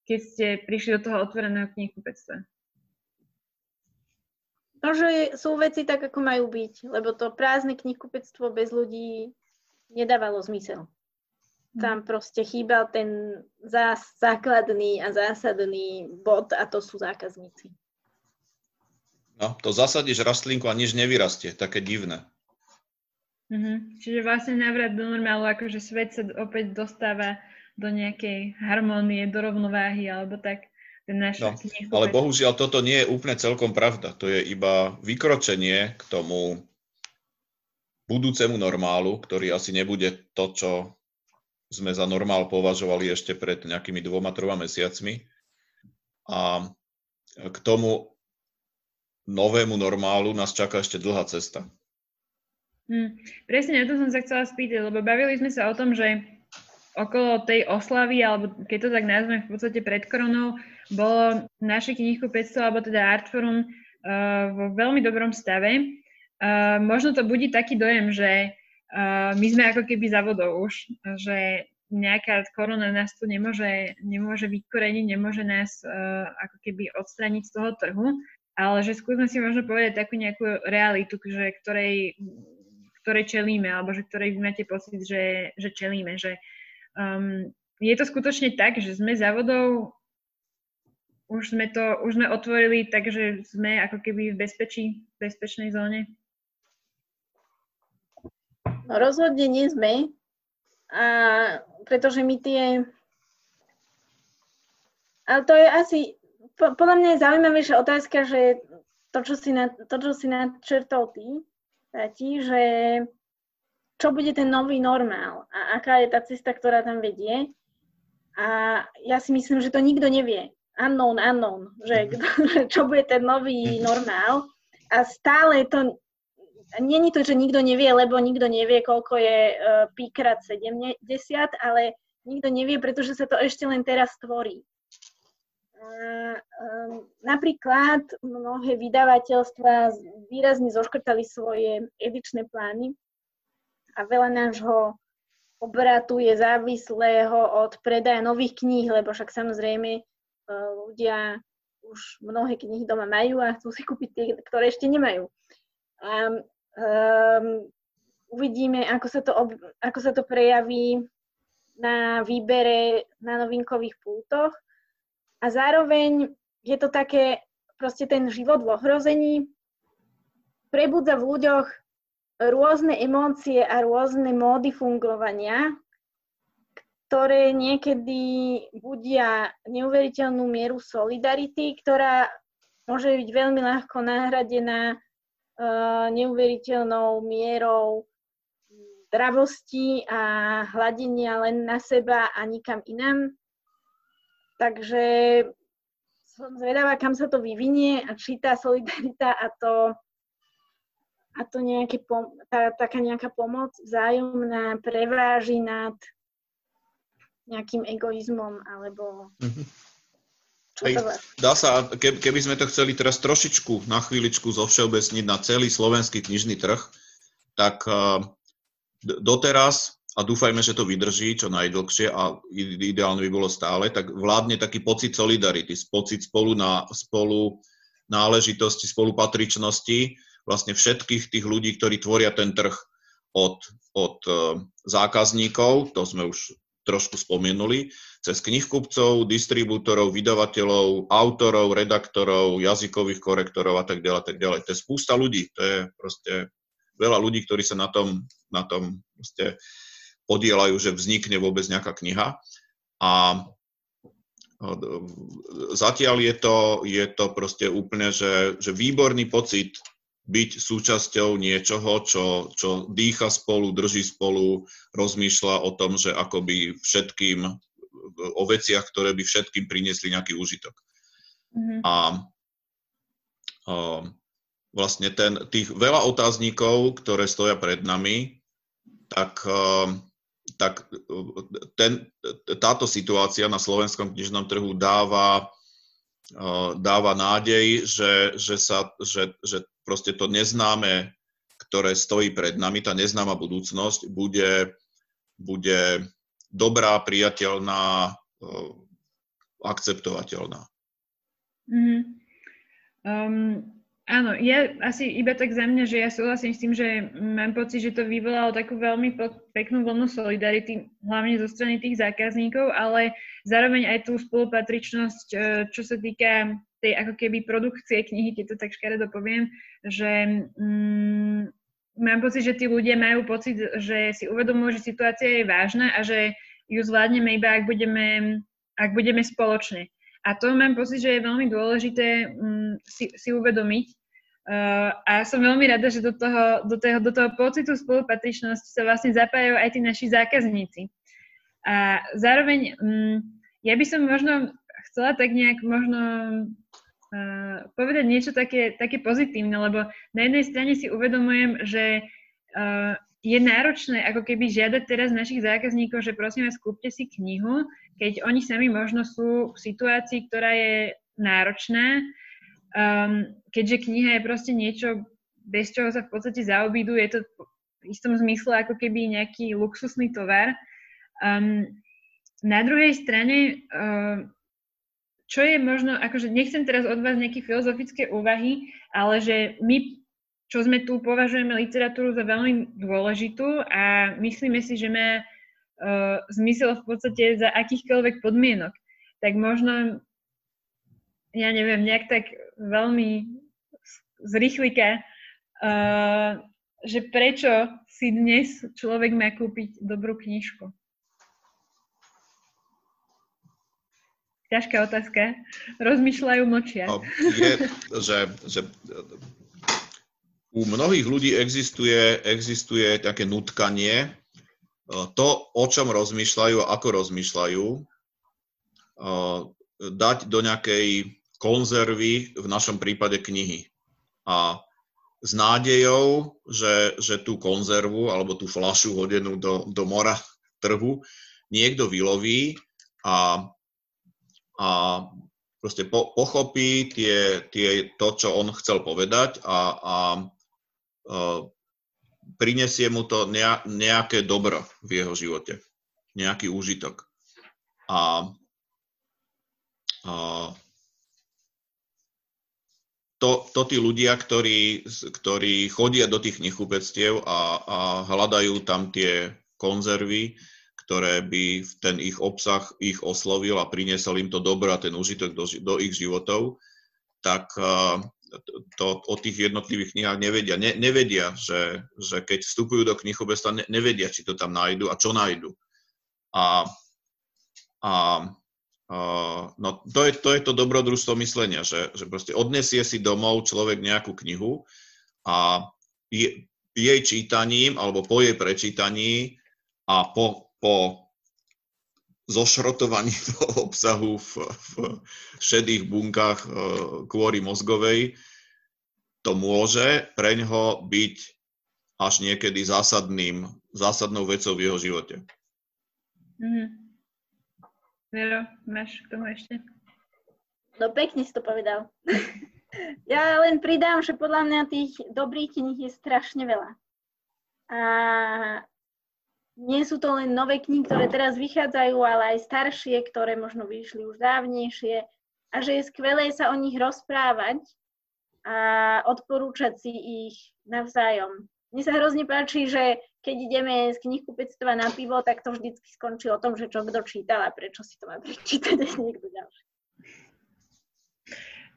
keď ste prišli do toho otvoreného knihkupectva? No, že sú veci tak, ako majú byť, lebo to prázdne knihkupectvo bez ľudí nedávalo zmysel. Hm. Tam proste chýbal ten zás, základný a zásadný bod a to sú zákazníci. No, to zasadíš rastlinku a nič nevyrastie, také divné. Mm-hmm. Čiže vlastne návrat do normálu, akože svet sa opäť dostáva do nejakej harmónie, do rovnováhy, alebo tak. No, ale bohužiaľ toto nie je úplne celkom pravda. To je iba vykročenie k tomu budúcemu normálu, ktorý asi nebude to, čo sme za normál považovali ešte pred nejakými dvoma, troma mesiacmi. A k tomu novému normálu nás čaká ešte dlhá cesta. Hmm, presne na to som sa chcela spýtať, lebo bavili sme sa o tom, že okolo tej oslavy, alebo keď to tak nazveme v podstate pred koronou, bolo naše knihkupectvo, alebo teda Artforum uh, vo veľmi dobrom stave. Uh, možno to budí taký dojem, že uh, my sme ako keby za vodou už, že nejaká korona nás tu nemôže, nemôže vykoreniť, nemôže nás uh, ako keby odstrániť z toho trhu, ale že skúsme si možno povedať takú nejakú realitu, že ktorej, ktorej čelíme, alebo že ktorej vy máte pocit, že, že čelíme, že um, je to skutočne tak, že sme za vodou už sme to, už sme otvorili, takže sme ako keby v bezpečí, v bezpečnej zóne? No, rozhodne nie sme, a pretože my tie... Ale to je asi, podľa mňa je zaujímavejšia otázka, že to, čo si, na, to, čo si načrtol ty, Tati, že čo bude ten nový normál a aká je tá cesta, ktorá tam vedie. A ja si myslím, že to nikto nevie unknown, unknown, že mhm. čo bude ten nový normál. A stále to, není to, že nikto nevie, lebo nikto nevie, koľko je uh, pi krát 70, ale nikto nevie, pretože sa to ešte len teraz tvorí. Uh, um, napríklad mnohé vydavateľstva výrazne zoškrtali svoje edičné plány a veľa nášho obratu je závislého od predaja nových kníh, lebo však samozrejme ľudia už mnohé knihy doma majú a chcú si kúpiť tie, ktoré ešte nemajú. A um, uvidíme, ako sa, to ob, ako sa to prejaví na výbere na novinkových pultoch. A zároveň je to také, proste ten život v ohrození prebudza v ľuďoch rôzne emócie a rôzne módy fungovania, ktoré niekedy budia neuveriteľnú mieru solidarity, ktorá môže byť veľmi ľahko nahradená uh, neuveriteľnou mierou dravosti a hladenia len na seba a nikam inám. Takže som zvedavá, kam sa to vyvinie a či tá solidarita a to, a to nejaké pom- tá, taká nejaká pomoc vzájomná preváži nad nejakým egoizmom alebo... Mm-hmm. Hej, dá sa, keby sme to chceli teraz trošičku, na chvíličku zovšeobecniť na celý slovenský knižný trh, tak doteraz, a dúfajme, že to vydrží čo najdlhšie a ideálne by bolo stále, tak vládne taký pocit solidarity, pocit spolu, na, spolu náležitosti, spolupatričnosti vlastne všetkých tých ľudí, ktorí tvoria ten trh od, od e, zákazníkov, to sme už trošku spomenuli, cez knihkupcov, distribútorov, vydavateľov, autorov, redaktorov, jazykových korektorov a tak ďalej, tak ďalej. To je spústa ľudí, to je proste veľa ľudí, ktorí sa na tom, na tom proste podielajú, že vznikne vôbec nejaká kniha. A zatiaľ je to, je to proste úplne, že, že výborný pocit byť súčasťou niečoho, čo, čo dýcha spolu, drží spolu, rozmýšľa o tom, že ako by všetkým, o veciach, ktoré by všetkým priniesli nejaký úžitok. Mm-hmm. A, a vlastne ten, tých veľa otáznikov, ktoré stoja pred nami, tak a, tak ten, táto situácia na slovenskom knižnom trhu dáva, dáva nádej, že, že, sa, že, že proste to neznáme, ktoré stojí pred nami, tá neznáma budúcnosť, bude, bude dobrá, priateľná, akceptovateľná. Mm-hmm. Um, Áno, ja asi iba tak za mňa, že ja súhlasím s tým, že mám pocit, že to vyvolalo takú veľmi peknú vlnu solidarity, hlavne zo strany tých zákazníkov, ale zároveň aj tú spolupatričnosť, e, čo sa týka tej ako keby produkcie knihy, keď to tak škaredo poviem, že mm, mám pocit, že tí ľudia majú pocit, že si uvedomujú, že situácia je vážna a že ju zvládneme iba, ak budeme, ak budeme spoločne. A to mám pocit, že je veľmi dôležité um, si, si uvedomiť, Uh, a som veľmi rada, že do toho, do, toho, do toho pocitu spolupatričnosti sa vlastne zapájajú aj tí naši zákazníci. A zároveň um, ja by som možno chcela tak nejak možno uh, povedať niečo také, také pozitívne, lebo na jednej strane si uvedomujem, že je náročné ako keby žiadať teraz našich zákazníkov, že prosím vás, kúpte si knihu, keď oni sami možno sú v situácii, ktorá je náročná Um, keďže kniha je proste niečo, bez čoho sa v podstate zaobídu, je to v istom zmysle ako keby nejaký luxusný tovar. Um, na druhej strane, uh, čo je možno, akože nechcem teraz od vás nejaké filozofické úvahy, ale že my, čo sme tu, považujeme literatúru za veľmi dôležitú a myslíme si, že má uh, zmysel v podstate za akýchkoľvek podmienok, tak možno ja neviem, nejak tak veľmi z uh, že prečo si dnes človek má kúpiť dobrú knižku. Ťažká otázka. Rozmýšľajú, močia. No, je, že, že u mnohých ľudí existuje, existuje také nutkanie, to, o čom rozmýšľajú a ako rozmýšľajú, dať do nejakej konzervy, v našom prípade knihy. A s nádejou, že, že tú konzervu alebo tú flašu hodenú do, do mora trhu niekto vyloví a, a proste po, pochopí tie, tie, to, čo on chcel povedať a, a prinesie mu to nejaké dobro v jeho živote, nejaký úžitok. A, a to, to tí ľudia, ktorí, ktorí chodia do tých knihkupectiev a, a hľadajú tam tie konzervy, ktoré by ten ich obsah ich oslovil a priniesol im to dobro a ten užitok do, do ich životov, tak to o tých jednotlivých knihách nevedia. Ne, nevedia, že, že keď vstupujú do knihkupectva, ne, nevedia, či to tam nájdu a čo nájdu. A, a no to je, to je to dobrodružstvo myslenia, že, že proste odnesie si domov človek nejakú knihu a je, jej čítaním alebo po jej prečítaní a po, po zošrotovaní toho obsahu v, v šedých bunkách e, kvôry mozgovej, to môže pre ňoho byť až niekedy zásadným, zásadnou vecou v jeho živote. Mm-hmm. Vero, máš k tomu ešte? No pekne si to povedal. ja len pridám, že podľa mňa tých dobrých kníh je strašne veľa. A nie sú to len nové knihy, ktoré teraz vychádzajú, ale aj staršie, ktoré možno vyšli už dávnejšie. A že je skvelé sa o nich rozprávať a odporúčať si ich navzájom. Mne sa hrozne páči, že keď ideme z knihkupectva na pivo, tak to vždycky skončí o tom, že čo kto čítal a prečo si to má prečítať aj niekto ďalší.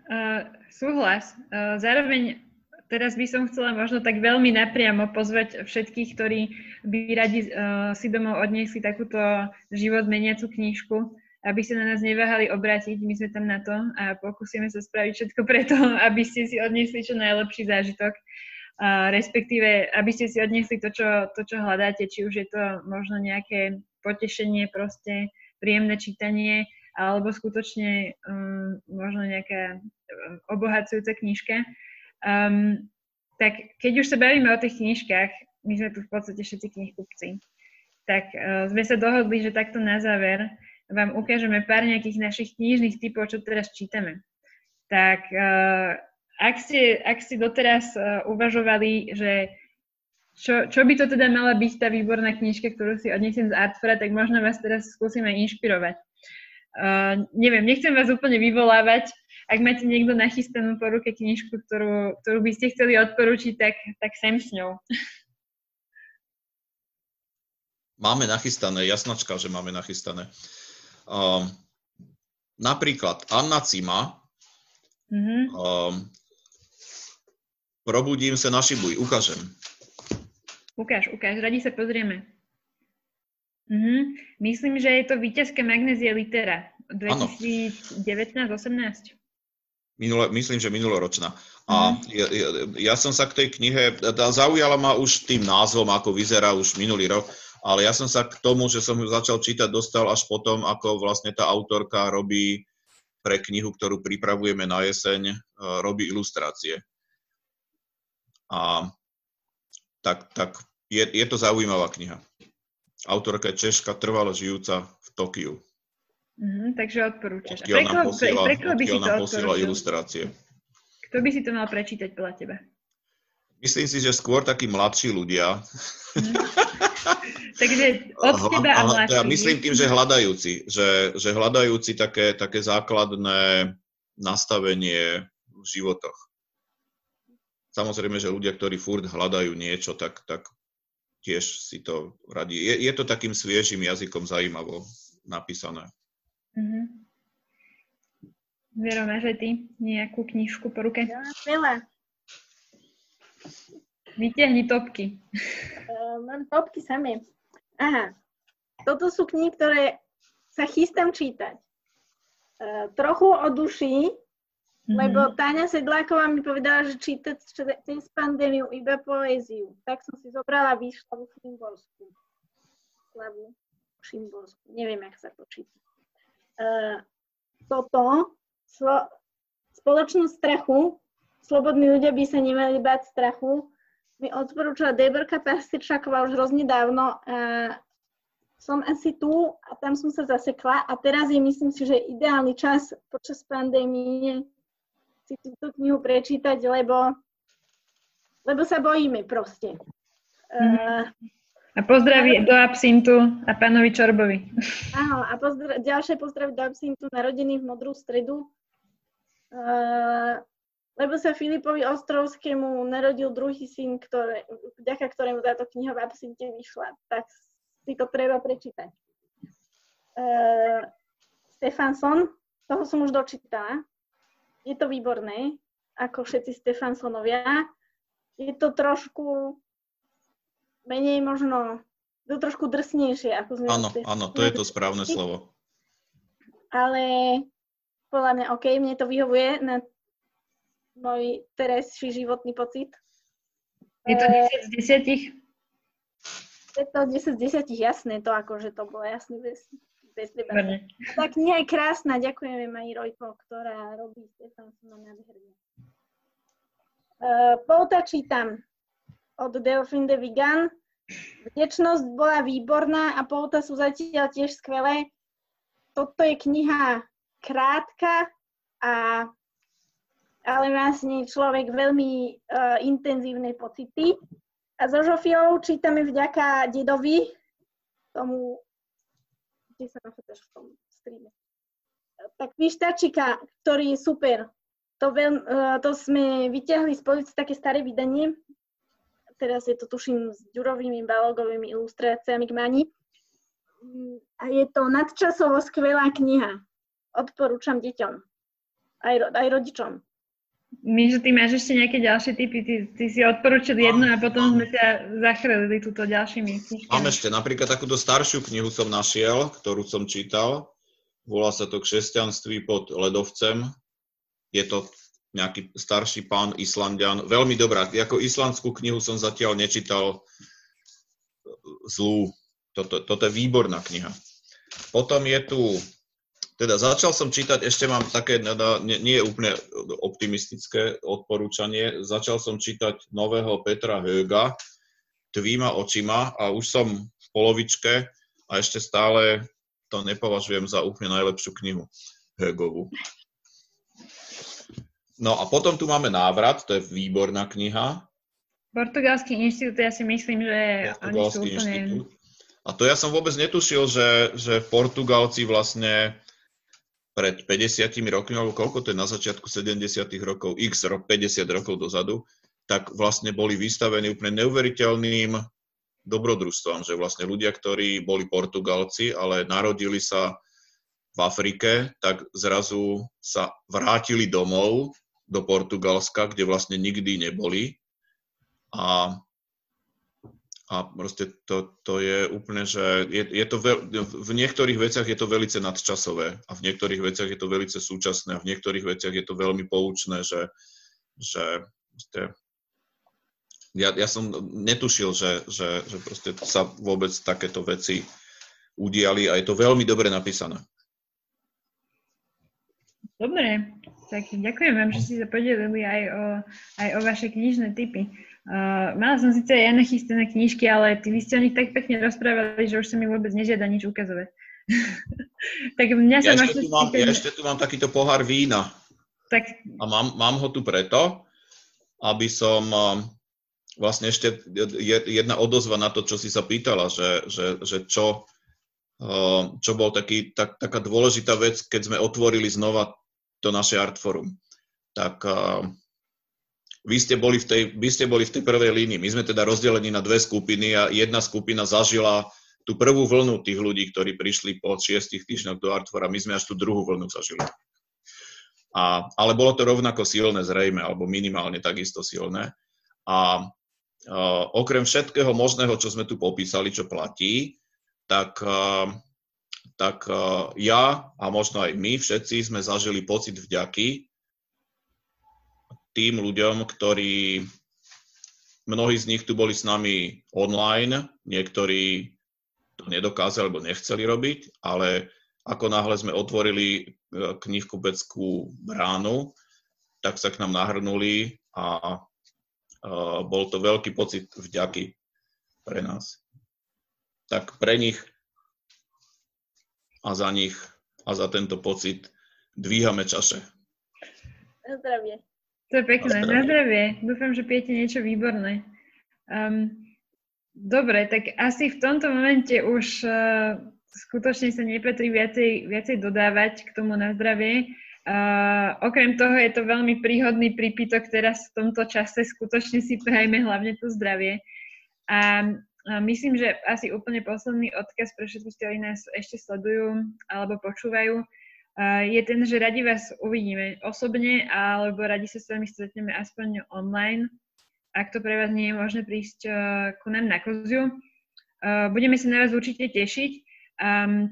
Uh, súhlas. Uh, zároveň teraz by som chcela možno tak veľmi napriamo pozvať všetkých, ktorí by radi uh, si domov odniesli takúto život meniacu knižku, aby sa na nás neváhali obrátiť, my sme tam na to a pokúsime sa spraviť všetko preto, aby ste si odniesli čo najlepší zážitok. Respektíve, aby ste si odniesli to čo, to, čo hľadáte, či už je to možno nejaké potešenie, proste príjemné čítanie, alebo skutočne um, možno nejaká um, obohacujúca knižka. Um, tak keď už sa bavíme o tých knižkách, my sme tu v podstate všetci knihkupci. tak uh, sme sa dohodli, že takto na záver vám ukážeme pár nejakých našich knižných typov, čo teraz čítame. Tak uh, ak, ste, ak ste doteraz uh, uvažovali, že čo, čo by to teda mala byť tá výborná knižka, ktorú si odnesiem z Artfora, tak možno vás teraz skúsime inšpirovať. Uh, neviem, nechcem vás úplne vyvolávať. Ak máte niekto nachystanú po ruke knižku, ktorú, ktorú by ste chceli odporúčiť, tak, tak sem s ňou. Máme nachystané, jasnačka, že máme nachystané. Um, napríklad Anna Cima, mm-hmm. um, Probudím sa na šibuj, ukážem. Ukáž, ukáž, radi sa pozrieme. Mm-hmm. Myslím, že je to víťazka Magnézia Litera 2019-18. Minule, myslím, že minuloročná. A ja, ja, ja som sa k tej knihe, zaujala ma už tým názvom, ako vyzerá už minulý rok, ale ja som sa k tomu, že som ju začal čítať, dostal až potom, ako vlastne tá autorka robí pre knihu, ktorú pripravujeme na jeseň, e, robí ilustrácie. A tak, tak je, je to zaujímavá kniha. Autorka je Češka, trvalo žijúca v Tokiu. Mm, takže odporúčaš. Odkiaľ nám posiela, pre, pre by si to posiela ilustrácie. Kto by si to mal prečítať podľa teba? Myslím si, že skôr takí mladší ľudia. Mm. Takže od teba a mladší. Ja myslím tým, že hľadajúci, že, že hľadajúci také, také základné nastavenie v životoch. Samozrejme, že ľudia, ktorí furt hľadajú niečo, tak, tak tiež si to radí. Je, je to takým sviežým jazykom zaujímavo napísané. Mm-hmm. Vero, máš aj ty nejakú knižku po ruke? Ja mám veľa. Vytiahni topky. Uh, mám topky samé. Aha. Toto sú knihy, ktoré sa chystám čítať. Uh, trochu o duši, mm-hmm. lebo Táňa Sedláková mi povedala, že čítať cez pandémiu iba poéziu. Tak som si zobrala Výšlavu Šimborskú. Slavu Šimborskú. Neviem, jak sa to číta. Uh, toto, slo, spoločnosť strachu, slobodní ľudia by sa nemali báť strachu, mi odporúčala Deborka Pastičáková už hrozne dávno. A som asi tu a tam som sa zasekla a teraz je myslím si, že ideálny čas počas pandémie si túto knihu prečítať, lebo, lebo sa bojíme proste. Uh, a pozdraví do absintu a pánovi Čorbovi. Áno, a pozdra- ďalšie pozdravy do absintu narodený v Modrú stredu. Uh, lebo sa Filipovi Ostrovskému narodil druhý syn, ktoré, vďaka ktorému táto kniha v absinte vyšla. Tak si to treba prečítať. Uh, Stefanson, toho som už dočítala. Je to výborné, ako všetci Stefansonovia. Je to trošku menej možno, to trošku drsnejšie, ako sme... Áno, áno, to je to správne slovo. Ale podľa mňa OK, mne to vyhovuje na môj terajší životný pocit. Je to 10 z 10? Je to 10 z 10, jasné, to akože to bolo jasné bez, bez debaty. Tak nie je krásna, ďakujeme Maji Rojko, ktorá robí Stefansona nádherne. Uh, Pouta čítam od Delphine de Vigan. Vdečnosť bola výborná a Pouta sú zatiaľ tiež skvelé. Toto je kniha krátka a ale má s nej človek veľmi uh, intenzívne pocity. A so Žofiou čítame vďaka dedovi, tomu, kde sa nachádzaš v tom streame. Tak Pištačika, ktorý je super. To, veľ, uh, to sme vyťahli z policie také staré vydanie. Teraz je to, tuším, s ďurovými balogovými ilustráciami k Mani. A je to nadčasovo skvelá kniha. Odporúčam deťom. Aj, aj rodičom. My, že ty máš ešte nejaké ďalšie typy, ty, ty si odporúčil jednu a potom sme ťa zachránili túto ďalšími knižkami. Mám ešte napríklad takúto staršiu knihu som našiel, ktorú som čítal. Volá sa to Křesťanství pod ledovcem. Je to nejaký starší pán Islandian. Veľmi dobrá. Ako islandskú knihu som zatiaľ nečítal zlú. Toto, toto je výborná kniha. Potom je tu teda začal som čítať, ešte mám také, nie, nie úplne optimistické odporúčanie, začal som čítať nového Petra Höga, Tvýma očima a už som v polovičke a ešte stále to nepovažujem za úplne najlepšiu knihu Hegovú. No a potom tu máme návrat, to je výborná kniha. Portugalský inštitút, ja si myslím, že oni sú úplne... Inštitút. A to ja som vôbec netušil, že, že Portugalci vlastne pred 50 rokmi, alebo koľko to je na začiatku 70 rokov, x rok, 50 rokov dozadu, tak vlastne boli vystavení úplne neuveriteľným dobrodružstvom, že vlastne ľudia, ktorí boli Portugalci, ale narodili sa v Afrike, tak zrazu sa vrátili domov do Portugalska, kde vlastne nikdy neboli. A, a proste to, to je úplne, že je, je to veľ, v niektorých veciach je to veľmi nadčasové a v niektorých veciach je to veľmi súčasné a v niektorých veciach je to veľmi poučné, že, že proste, ja, ja som netušil, že, že, že proste sa vôbec takéto veci udiali a je to veľmi dobre napísané. Dobre, tak ďakujem vám, že ste sa podelili aj o, aj o vaše knižné typy. Uh, mala som síce aj nachystené knižky, ale ty vy ste o nich tak pekne rozprávali, že už sa mi vôbec nežiada nič ukazovať. tak mňa sa ja, ešte tu mám, ja ešte tu mám takýto pohár vína. Tak... A mám, mám ho tu preto, aby som vlastne ešte jedna odozva na to, čo si sa pýtala, že, že, že čo, čo bol taký, tak, taká dôležitá vec, keď sme otvorili znova to naše Artforum. Tak uh, vy, ste boli v tej, vy ste boli v tej prvej línii. My sme teda rozdelení na dve skupiny a jedna skupina zažila tú prvú vlnu tých ľudí, ktorí prišli po šiestich týždňoch do Artfora. My sme až tú druhú vlnu zažili. A, ale bolo to rovnako silné zrejme, alebo minimálne takisto silné. A uh, okrem všetkého možného, čo sme tu popísali, čo platí, tak uh, tak uh, ja a možno aj my všetci sme zažili pocit vďaky tým ľuďom, ktorí, mnohí z nich tu boli s nami online, niektorí to nedokázali alebo nechceli robiť, ale ako náhle sme otvorili uh, knihkupeckú bránu, tak sa k nám nahrnuli a uh, bol to veľký pocit vďaky pre nás. Tak pre nich a za nich a za tento pocit dvíhame čaše. Na zdravie. To je pekné, na zdravie. Na zdravie. Dúfam, že pijete niečo výborné. Um, dobre, tak asi v tomto momente už uh, skutočne sa nepatrí viacej, viacej dodávať k tomu na zdravie. Uh, okrem toho je to veľmi príhodný prípitok teraz v tomto čase, skutočne si prajme hlavne to zdravie. A myslím, že asi úplne posledný odkaz pre všetkých, ktorí nás ešte sledujú alebo počúvajú, je ten, že radi vás uvidíme osobne alebo radi sa s vami stretneme aspoň online, ak to pre vás nie je možné prísť ku nám na koziu. Budeme sa na vás určite tešiť.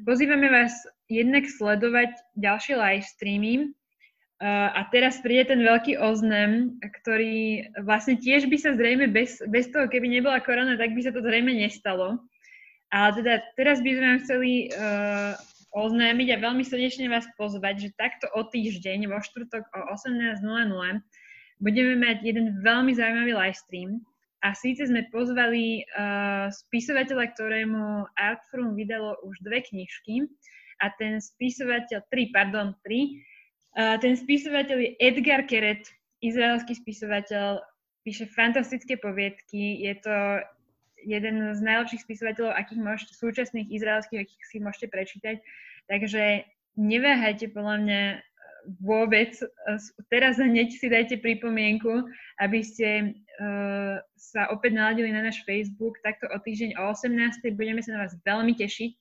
Pozývame vás jednak sledovať ďalšie live streamy, a teraz príde ten veľký oznam, ktorý vlastne tiež by sa zrejme bez, bez toho, keby nebola korona, tak by sa to zrejme nestalo. Ale teda teraz by sme vám chceli uh, oznámiť a veľmi srdečne vás pozvať, že takto o týždeň vo štvrtok o 18.00 budeme mať jeden veľmi zaujímavý live stream. A síce sme pozvali uh, spisovateľa, ktorému Artforum vydalo už dve knižky. A ten spisovateľ, tri, pardon, tri, ten spisovateľ je Edgar Keret, izraelský spisovateľ, píše fantastické poviedky, je to jeden z najlepších spisovateľov, akých môžete, súčasných izraelských, akých si môžete prečítať. Takže neváhajte podľa mňa vôbec. Teraz hneď si dajte pripomienku, aby ste uh, sa opäť naladili na náš Facebook. Takto o týždeň o 18. budeme sa na vás veľmi tešiť.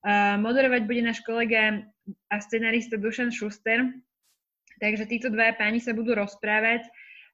Uh, moderovať bude náš kolega a scenarista Dušan Schuster. Takže títo dvaja páni sa budú rozprávať.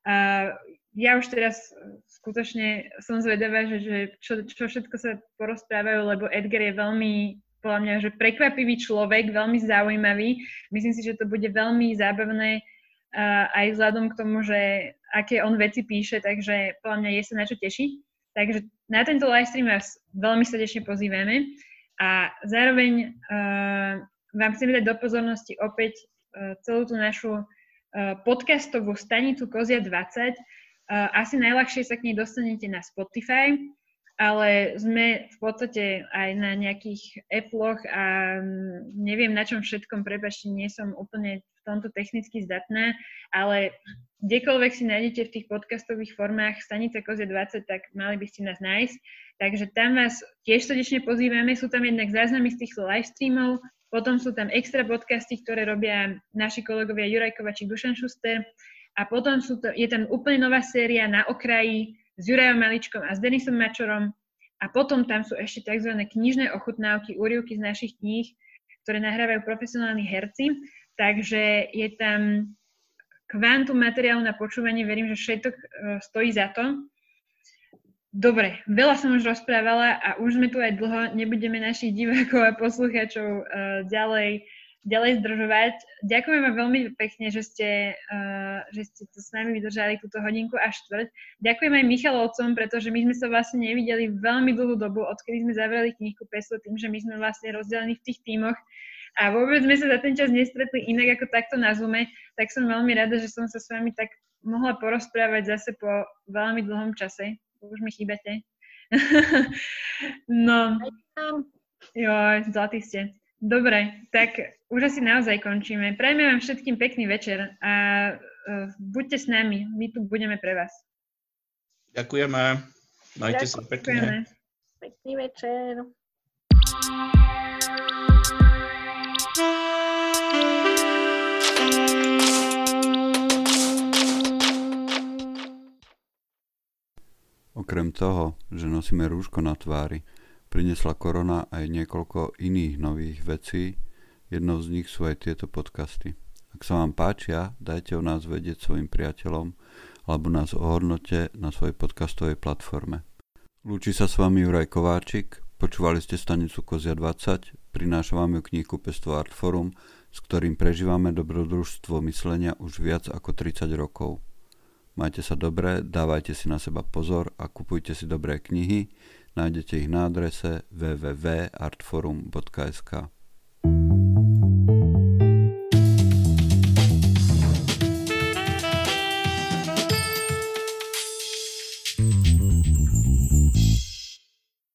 Uh, ja už teraz skutočne som zvedavá, že, že čo, čo všetko sa porozprávajú, lebo Edgar je veľmi, podľa mňa, že prekvapivý človek, veľmi zaujímavý. Myslím si, že to bude veľmi zábavné uh, aj vzhľadom k tomu, že aké on veci píše, takže podľa mňa je sa na čo tešiť. Takže na tento livestream vás veľmi srdečne pozývame. A zároveň uh, vám chcem dať do pozornosti opäť uh, celú tú našu uh, podcastovú stanicu Kozia 20. Uh, asi najľahšie sa k nej dostanete na Spotify. ale sme v podstate aj na nejakých Appleoch a mm, neviem na čom všetkom, prepačte, nie som úplne v tomto technicky zdatná, ale kdekoľvek si nájdete v tých podcastových formách Stanica Kozie 20, tak mali by ste nás nájsť. Takže tam vás tiež srdečne pozývame. Sú tam jednak záznamy z týchto live streamov, potom sú tam extra podcasty, ktoré robia naši kolegovia Juraj Kovačík, Dušan Šuster a potom sú to, je tam úplne nová séria na okraji s Jurajom Maličkom a s Denisom Mačorom a potom tam sú ešte tzv. knižné ochutnávky, úrivky z našich kníh, ktoré nahrávajú profesionálni herci. Takže je tam kvantum materiálu na počúvanie, verím, že všetko e, stojí za to. Dobre, veľa som už rozprávala a už sme tu aj dlho, nebudeme našich divákov a poslucháčov uh, ďalej, ďalej zdržovať. Ďakujem vám veľmi pekne, že ste, uh, že ste to s nami vydržali túto hodinku a štvrť. Ďakujem aj Michalovcom, pretože my sme sa vlastne nevideli veľmi dlhú dobu, odkedy sme zavreli knihu Peslo, tým, že my sme vlastne rozdelení v tých tímoch a vôbec sme sa za ten čas nestretli inak ako takto na Zoome, tak som veľmi rada, že som sa s vami tak mohla porozprávať zase po veľmi dlhom čase už mi chýbate. no, jo, zlatý ste. Dobre, tak už asi naozaj končíme. Prajme vám všetkým pekný večer a uh, buďte s nami, my tu budeme pre vás. Ďakujeme. Majte sa pekne. Pekný večer. Okrem toho, že nosíme rúško na tvári, priniesla korona aj niekoľko iných nových vecí, jednou z nich sú aj tieto podcasty. Ak sa vám páčia, dajte o nás vedieť svojim priateľom alebo nás ohodnote na svojej podcastovej platforme. Lúči sa s vami Juraj Kováčik, počúvali ste stanicu Kozia 20, prináša vám ju knihu Pestvo Art s ktorým prežívame dobrodružstvo myslenia už viac ako 30 rokov. Majte sa dobre, dávajte si na seba pozor a kupujte si dobré knihy. Nájdete ich na adrese www.artforum.sk.